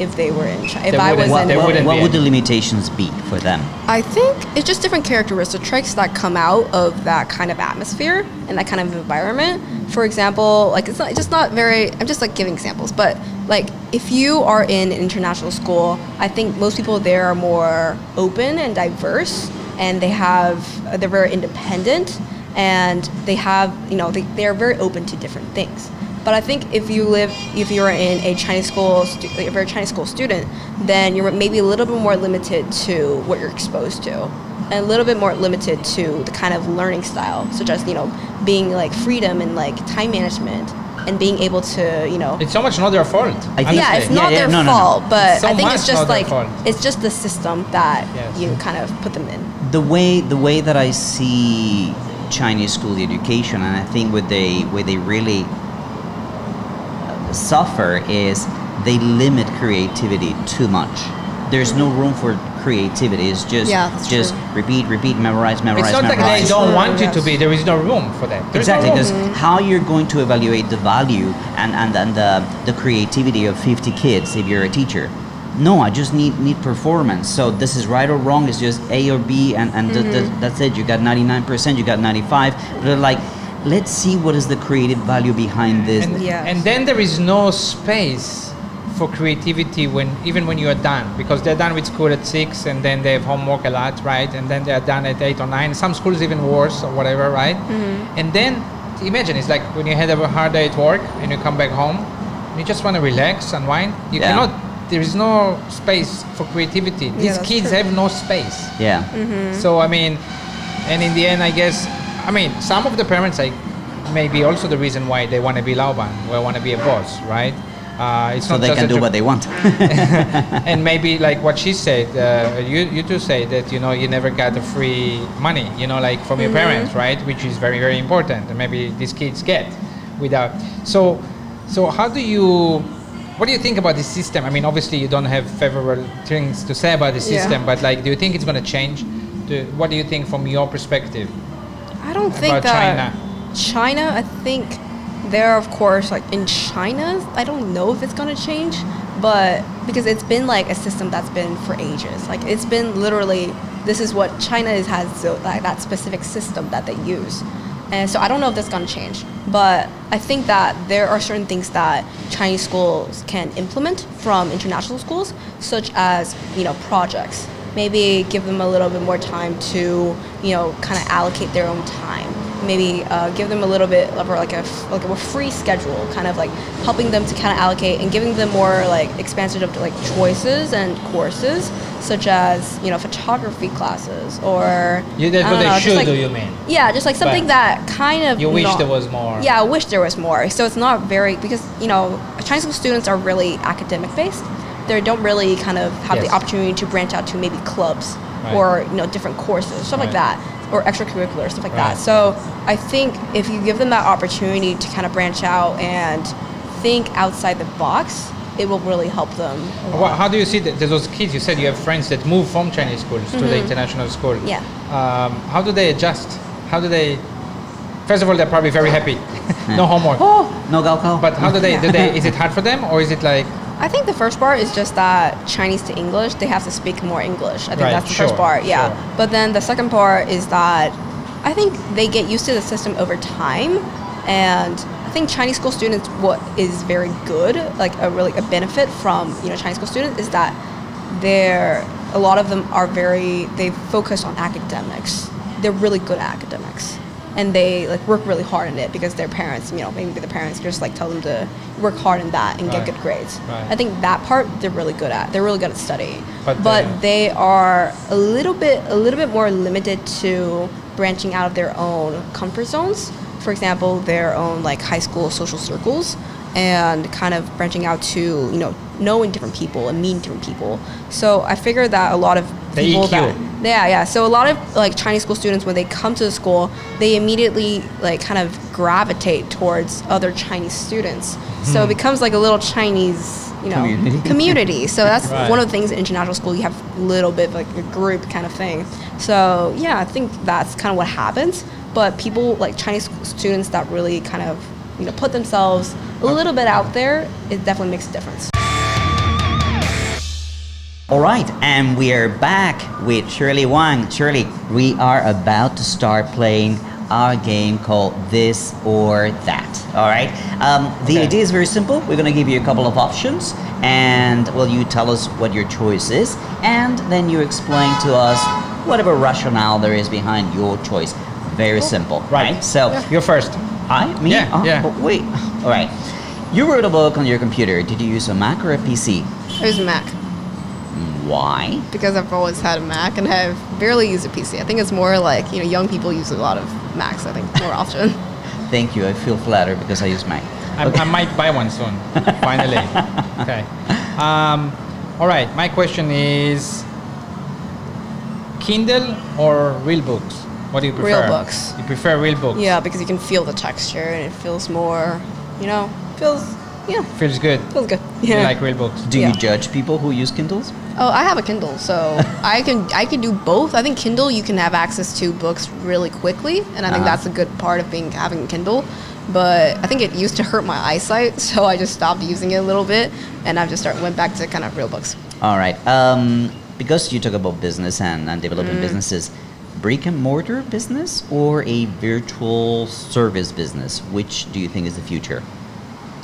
if they were in China. If They I was What, in there what- wouldn't what would the limitations be for them? I think it's just different characteristics that come out of that kind of atmosphere and that kind of environment. For example, like it's not it's just not very. I'm just like giving examples, but like if you are in an international school, I think most people there are more open and diverse, and they have they're very independent, and they have you know they they're very open to different things. But I think if you live, if you're in a Chinese school, stu- if you're a Chinese school student, then you're maybe a little bit more limited to what you're exposed to, and a little bit more limited to the kind of learning style, such as you know being like freedom and like time management, and being able to you know. It's so much not their fault. I think- yeah, it's not Yeah, yeah, their no, no, no. fault, but So I think it's just like it's just the system that Yes. you kind of put them in. the way the way that I see Chinese school education, and I think what they where they really suffer is they limit creativity too much. There's no room for creativity. It's just Yeah, just true. repeat, repeat, memorize, memorize, It's not like memorize. they don't want you to be. There is no room for that. There is no Exactly, room. because mm-hmm. how you're going to evaluate the value and, and, and the, the creativity of 50 kids if you're a teacher? No, I just need need performance. So this is right or wrong. It's just A or B, and, and th- th- mm-hmm. that's it. You got 99%, you got 95. But like, let's see what is the creative value behind this. and, Yes. and then there is no space for creativity when even when you are done because they're done with school at six and then they have homework a lot right and then they are done at eight or nine some schools even worse or whatever right mm-hmm. and then imagine it's like when you had a hard day at work and you come back home you just want to relax and unwind you Yeah. cannot there is no space for creativity these that's kids true. have no space yeah. Mm-hmm. so I mean, and in the end, I guess, I mean, some of the parents, like, maybe also the reason why they want to be laoban, or want to be a boss, right? Uh, it's So not they can do what they want. and maybe like what she said, uh, you you two say that you know you never got the free money, you know, like from your parents, right? Which is very very important, and maybe these kids get without. So, so how do you? What do you think about this system? I mean, obviously you don't have favorable things to say about the Yeah. system, but like, do you think it's going to change? Do, what do you think from your perspective? I don't think that China. China, I think there, of course, like in China, I don't know if it's gonna change, but because it's been like a system that's been for ages. Like it's been literally, this is what China is, has so, like, that specific system that they use. And so I don't know if that's gonna change, but I think that there are certain things that Chinese schools can implement from international schools, such as you know projects. Maybe give them a little bit more time to you know kind of allocate their own time. Maybe uh, give them a little bit of like a like a free schedule, kind of like helping them to kind of allocate and giving them more like expansive like choices and courses, such as you know photography classes or You, that's what they know, should like- do, you mean? yeah, just like something But that kind of You wish not- there was more. Yeah, I wish there was more. So it's not very because you know Chinese school students are really academic based. They don't really kind of have Yes. the opportunity to branch out to maybe clubs Right. or you know different courses, stuff like that, or extracurricular stuff like Right. that. So I think if you give them that opportunity to kind of branch out and think outside the box, it will really help them. Well, how do you see that those kids? You said you have friends that move from Chinese schools to the international school. Mm-hmm. Yeah. Um, how do they adjust? How do they? First of all, they're probably very happy. no homework. Oh, no Gaokao? But how do they? Do they? Is it hard for them, or is it like? I think the first part is just that Chinese to English, they have to speak more English. I think Right, that's the sure, first part, yeah. sure. But then the second part is that I think they get used to the system over time. And I think Chinese school students, what is very good, like a really a benefit from you know Chinese school students, is that they're a lot of them are very they focus on academics. They're really good at academics and they like work really hard in it because their parents, you know, maybe the parents just like tell them to work hard in that and Right. get good grades. Right. I think that part they're really good at. They're really good at studying. But But, the- they are a little bit a little bit more limited to branching out of their own comfort zones. For example, their own like high school social circles and kind of branching out to, you know, knowing different people and meeting different people. So I figure that a lot of The people EQ. that Yeah, yeah. So a lot of like Chinese school students, when they come to the school, they immediately like kind of gravitate towards other Chinese students. So it hmm. becomes like a little Chinese, you know, Community. community. So that's Right. one of the things in international school. You have a little bit of like a group kind of thing. So yeah, I think that's kind of what happens. But people like Chinese students that really kind of you know put themselves a little bit out there, it definitely makes a difference. All right, and we are back with Shirley Wang. Shirley, we are about to start playing our game called This or That. All right, um, the Okay. idea is very simple. We're going to give you a couple of options, and well, you tell us what your choice is, and then you explain to us whatever rationale there is behind your choice. Very simple, right? So, You're first. I, me, Yeah, Oh, yeah. wait. All right, you wrote a book on your computer. Did you use a Mac or a PC? I use a Mac. Why? because I've always had a Mac and I've barely used a PC. I think it's more like, you know, young people use a lot of Macs, I think, more often. Thank you. I feel flattered because I use Mac. I, I might buy one soon. Finally. Okay. Um, all right. My question is Kindle or real books? What do you prefer? Real books. You prefer real books? yeah, because you can feel the texture and it feels more, you know, feels, yeah, Feels good. feels good. You Yeah. like real books? Do Yeah. you judge people who use Kindles? Oh, I have a Kindle, so I can I can do both. I think Kindle you can have access to books really quickly, and I think Uh-huh. that's a good part of being having a Kindle. But I think it used to hurt my eyesight, so I just stopped using it a little bit, and I've just started went back to kind of real books. All right. Um, because you talk about business and, and developing Mm. businesses, brick and mortar business or a virtual service business? Which do you think is the future?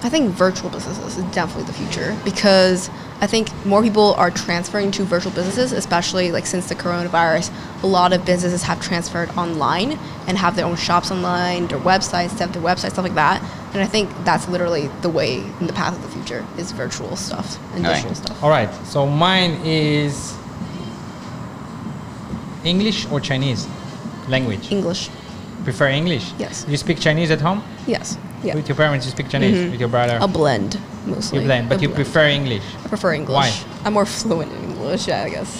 I think virtual businesses is definitely the future because I think more people are transferring to virtual businesses, especially like since the coronavirus. A lot of businesses have transferred online and have their own shops online, their websites, set up their websites, stuff like that. And I think that's literally the way in the path of the future is virtual stuff and All right. digital stuff. All right. So mine is English or Chinese language. English, Prefer English? Yes. You speak Chinese at home? yes, yeah. With your parents, you speak Chinese. Mhm. With your brother, A blend mostly. you blend, but A you blend. prefer English. I prefer English. Why? I'm more fluent in English, yeah, I guess.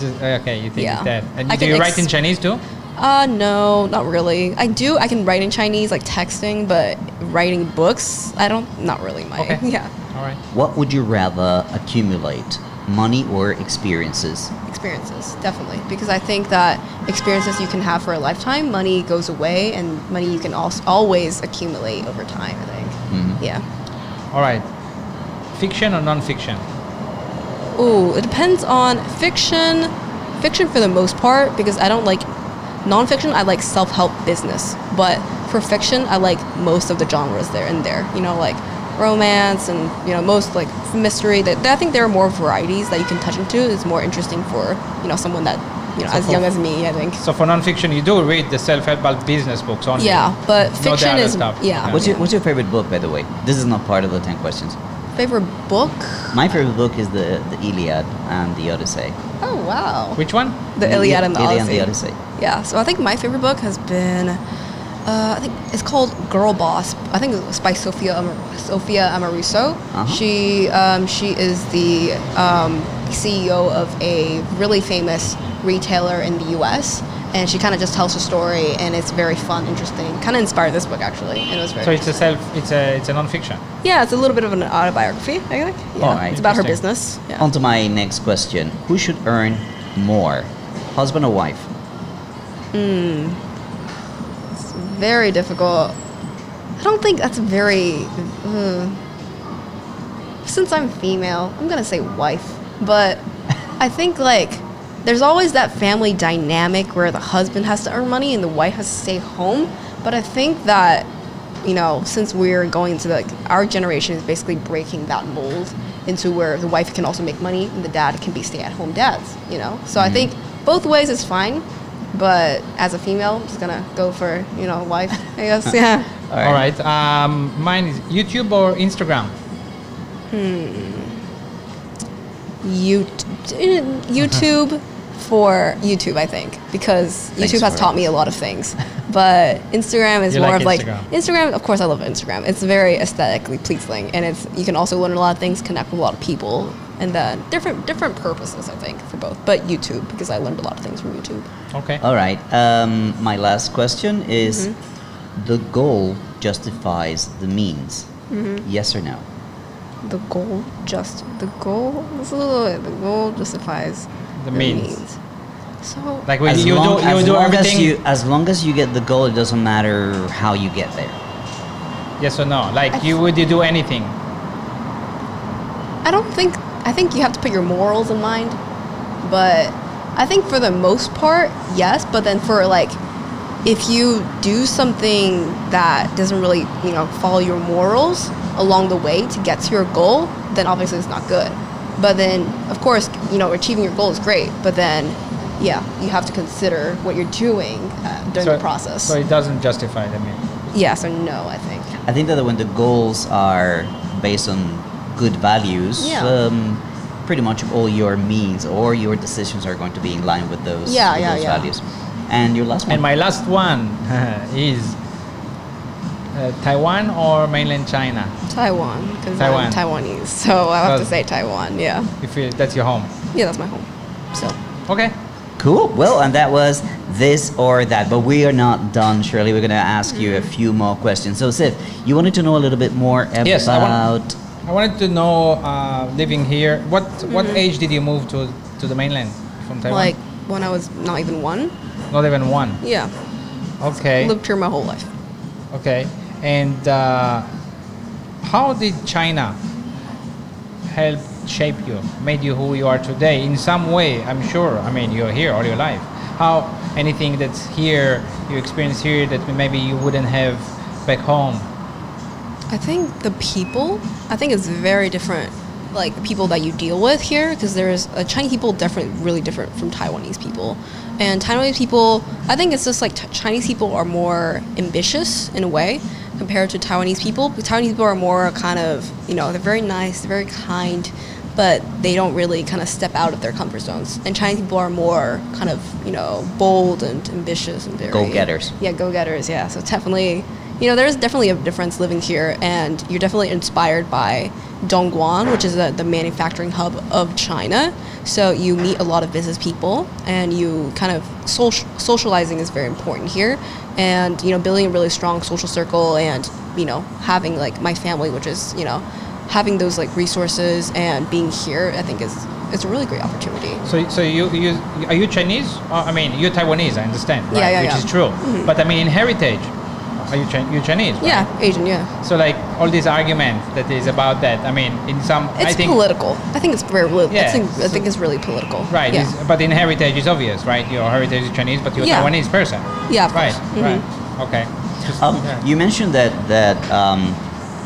Just- uh, okay, you think Yeah. it's that. And I do can you ex- write in Chinese too? Uh, no, not really. I do. I can write in Chinese, like texting, but writing books, I don't. Not really my. Okay. Yeah, All right. What would you rather accumulate, money or experiences? experiences definitely because I think that experiences you can have for a lifetime, money goes away, and money you can also always accumulate over time. I think. Mhm. Yeah. All right. Fiction or non-fiction? Ooh, it depends on fiction. Fiction for the most part because I don't like nonfiction. I like self-help business, but for fiction, I like most of the genres there and there. You know, like romance and you know most like mystery. That I think there are more varieties that you can touch into. It's more interesting for you know someone that you know So as for- young as me. I think. So for non-fiction, you do read the self-help business books only. Yeah, but fiction other is stuff. yeah. What's your What's your favorite book, by the way? This is not part of the ten questions. favorite book? My favorite book is the the Iliad and the Odyssey. Oh wow. Which one? The Iliad and the Iliad Odyssey. and the Odyssey. Yeah, so I think my favorite book has been, uh, I think it's called Girl Boss. I think it's by Sophia Amar- Sophia Amoruso. Uh-huh. She um, she is the um, CEO of a really famous retailer in the U.S. And she kind of just tells her story, and it's very fun, interesting. Kind of inspired this book actually, and it was very. So it's a self. It's a it's a non-fiction. yeah, it's a little bit of an autobiography. I think. Yeah, Alright. it's about her business. Yeah. On to my next question. Who should earn more, husband or wife? It's very difficult. I don't think that's very. Uh, since I'm female, I'm gonna say wife, but I think like there's always that family dynamic where the husband has to earn money and the wife has to stay home. But I think that you know, since we're going to like our generation is basically breaking that mold into where the wife can also make money and the dad can be stay-at-home dads. You know, so I think both ways is fine. But as a female, I'm just gonna go for you know wife. I guess yeah. All right. Um, mine is YouTube or Instagram. Hmm. You, YouTube for YouTube, I think, because Thanks YouTube has taught me a lot of things. But Instagram is You more like of like Instagram. Instagram. Of course, I love Instagram. It's very aesthetically pleasing, and it's you can also learn a lot of things, connect with a lot of people and then different different purposes. I think for both, but YouTube because I learned a lot of things from YouTube. Okay. All right. Um, my last question is: Mm-hmm. the goal justifies the means? Mm-hmm. Yes or no? The goal just the goal the goal justifies The means. So Like when as you long, do you as do long everything. As you, as long as you get the goal, it doesn't matter how you get there. yes or no? Like I you would you do anything? I don't think I think you have to put your morals in mind, but I think for the most part, yes. But then for like, if you do something that doesn't really you know follow your morals along the way to get to your goal, then obviously it's not good. But then of course you know achieving your goal is great, but then yeah you have to consider what you're doing uh, during the process. So it doesn't justify the means. yes or no, I think. I think that when the goals are based on good values, Yeah. um, pretty much all your means or your decisions are going to be in line with those, Yeah, with yeah, those yeah. values. And your last one. And my last one is uh, Taiwan or mainland China. Taiwan, because Taiwan. I'm Taiwanese, so I have to say Taiwan. Yeah, If you, that's your home. yeah, that's my home. So Okay. Cool. Well, and that was this or that. But we are not done, Shirley. We're going to ask you a few more questions. So, Sif, you wanted to know a little bit more about. Yes, I wanted to know, uh, living here, what what age did you move to to the mainland from Taiwan? like when I was not even one. Not even one. Yeah, Okay. lived here my whole life. Okay. And uh, how did China help shape you, made you who you are today? In some way, I'm sure. I mean, you're here all your life. How anything that's here, you experience here that maybe you wouldn't have back home? I think the people, I think it's very different. Like the people that you deal with here, because there's uh, Chinese people definitely really different from Taiwanese people, and Taiwanese people, I think it's just like Chinese people are more ambitious in a way compared to Taiwanese people. Taiwanese people are more kind of, you know, they're very nice, they're very kind, but they don't really kind of step out of their comfort zones. And Chinese people are more kind of, you know, bold and ambitious and very Go-getters. Yeah, go-getters. Yeah, so it's definitely, you know, there's definitely a difference living here, and you're definitely inspired by Dongguan, which is the, the manufacturing hub of China. So you meet a lot of business people, and you kind of social, socializing is very important here, and you know, building a really strong social circle, and you know, having like my family, which is you know, having those like resources and being here, I think is it's a really great opportunity. So, so you, you are you Chinese? Uh, I mean, you're Taiwanese. I understand, right? Yeah, yeah, Which yeah. Mm-hmm. is true. But I mean, in heritage, are you Chi- you Chinese? right? Yeah, Asian. Yeah. So like all these arguments that is about that. I mean, in some, I It's think political. I think it's very. Really, Yeah, I think I think it's really political. Right, Yeah. but in heritage it's obvious, right? Your heritage is Chinese, but you're a Yeah. Taiwanese person. Yeah, of right, course. Mhm. right. Okay. Just- Um, yeah. You mentioned that that um,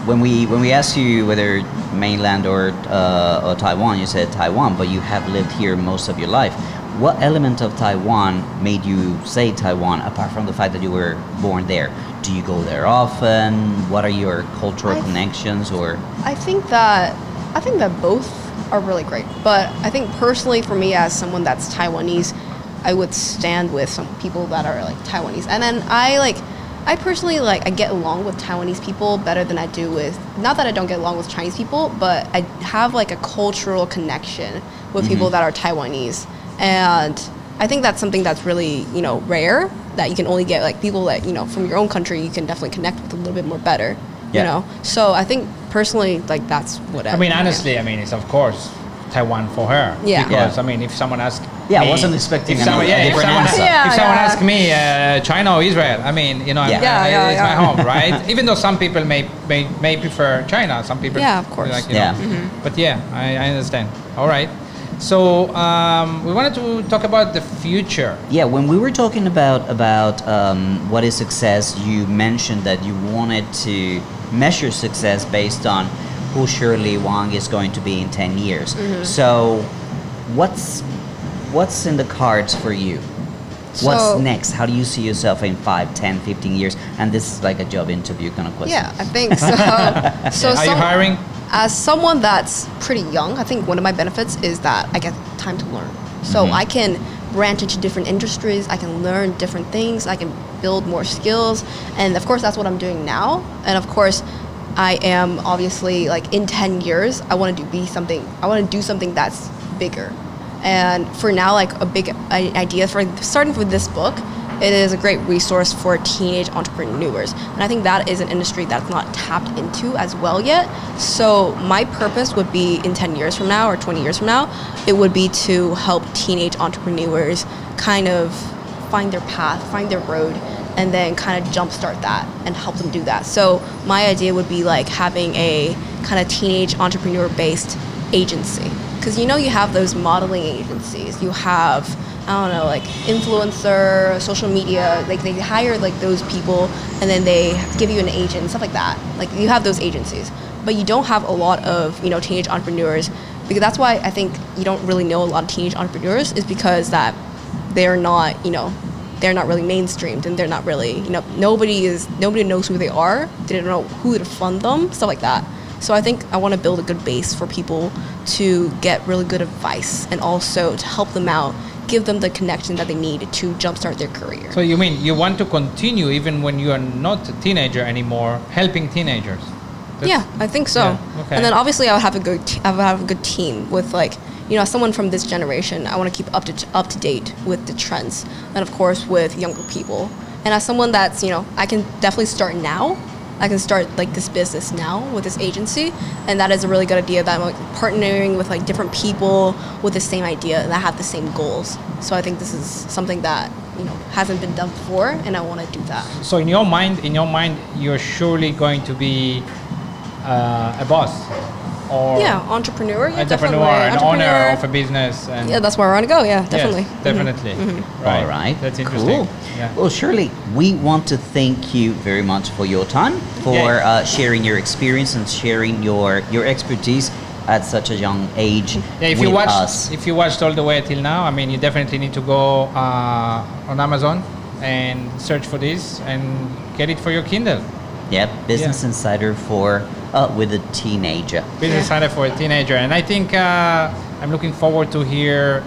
when we when we asked you whether mainland or uh, or Taiwan, you said Taiwan, but you have lived here most of your life. What element of Taiwan made you say Taiwan, apart from the fact that you were born there? Do you go there often? What are your cultural I- connections? Or I think that I think that both are really great. But I think personally, for me as someone that's Taiwanese, I would stand with some people that are like Taiwanese, and then I like. I personally like I get along with Taiwanese people better than I do with not that I don't get along with Chinese people, but I have like a cultural connection with mm-hmm. people that are Taiwanese. And I think that's something that's really, you know, rare that you can only get like people that, you know, from your own country you can definitely connect with a little bit more better. Yeah. You know? So I think personally like that's what I I mean, honestly, I mean, it's of course Taiwan for her. Yeah. Because Yeah. I mean, if someone asks, Yeah, I wasn't expecting if a- someone, a yeah, if different someone, answer. Yeah, if someone yeah. asks me, uh, China or Israel, I mean, you know, I'm- Yeah. Yeah, it's yeah, my home, right? Even though some people may, may may prefer China, some people, Yeah, of course. like, you Yeah. know. Mm-hmm. But yeah, I, I understand. All right. So um, we wanted to talk about the future. Yeah, when we were talking about about um, what is success, you mentioned that you wanted to measure success based on who Shirley Wang is going to be in ten years. Mm-hmm. So, what's what's in the cards for you? What's next? How do you see yourself in 5, 10, 15 years? And this is like a job interview kind of question. Yeah, I think so. so Are you hiring? As someone that's pretty young, I think one of my benefits is that I get time to learn. So Mm-hmm. I can branch into different industries, I can learn different things, I can build more skills. And of course, that's what I'm doing now. And of course, I am obviously like in 10 years, I want to do be something. I want to do something that's bigger. And for now, like a big idea for starting with this book, it is a great resource for teenage entrepreneurs. And I think that is an industry that's not tapped into as well yet. So my purpose would be in 10 years from now or 20 years from now, it would be to help teenage entrepreneurs kind of find their path, find their road, and then kind of jumpstart that and help them do that. So my idea would be like having a kind of teenage entrepreneur based agency. Because you know you have those modeling agencies, you have I don't know like influencer, social media, like they hire like those people and then they give you an agent, stuff like that. Like you have those agencies, but you don't have a lot of you know teenage entrepreneurs because that's why I think you don't really know a lot of teenage entrepreneurs is because that they're not you know they're not really mainstreamed and they're not really you know nobody is nobody knows who they are. They don't know who to fund them stuff like that. So i think i want to build a good base for people to get really good advice and also to help them out give them the connection that they need to jumpstart their career. So you mean you want to continue even when you are not a teenager anymore, helping teenagers? That's- yeah i think so. Yeah, okay. and then obviously i would have a good te- i would have a good team with like you know someone from this generation. I want to keep up to up to date with the trends. And of course with younger people. And as someone that's you know i can definitely start now i can start like this business now with this agency and that is a really good idea that i'm like partnering with like different people with the same idea and that have the same goals. So i think this is something that you know hasn't been done before and i want to do that. So in your mind, in your mind, you're surely going to be uh, a boss or yeah entrepreneur yeah entrepreneur, definitely. an Entrepreneur. owner of a business. And yeah that's where i want to go yeah Yes, definitely Mhm. definitely. Right. All right. That's interesting. Cool. Yeah. Well, Shirley, we want to thank you very much for your time, for Yeah. uh, sharing your experience and sharing your your expertise at such a young age Yeah, if with you watched, us. if you watched all the way till now, I mean, you definitely need to go uh, on Amazon and search for this and get it for your Kindle. Yep, Business Yeah. Insider for uh, with a teenager. Business Yeah. Insider for a teenager, and I think uh, I'm looking forward to hear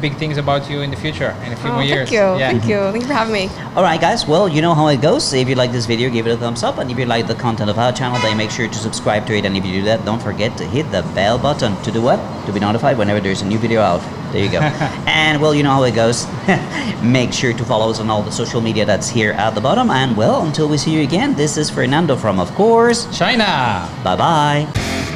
big things about you in the future in a few Oh, more years. thank you Yeah. thank you thank you for having me All right, guys. Well, you know how it goes. If you like this video, give it a thumbs up, and if you like the content of our channel, then make sure to subscribe to it. And if you do that, don't forget to hit the bell button to do what? To be notified whenever there's a new video out. There you go. and well, you know how it goes. make sure to follow us on all the social media that's here at the bottom. And well, until we see you again, this is Fernando from, of course. China. Bye bye.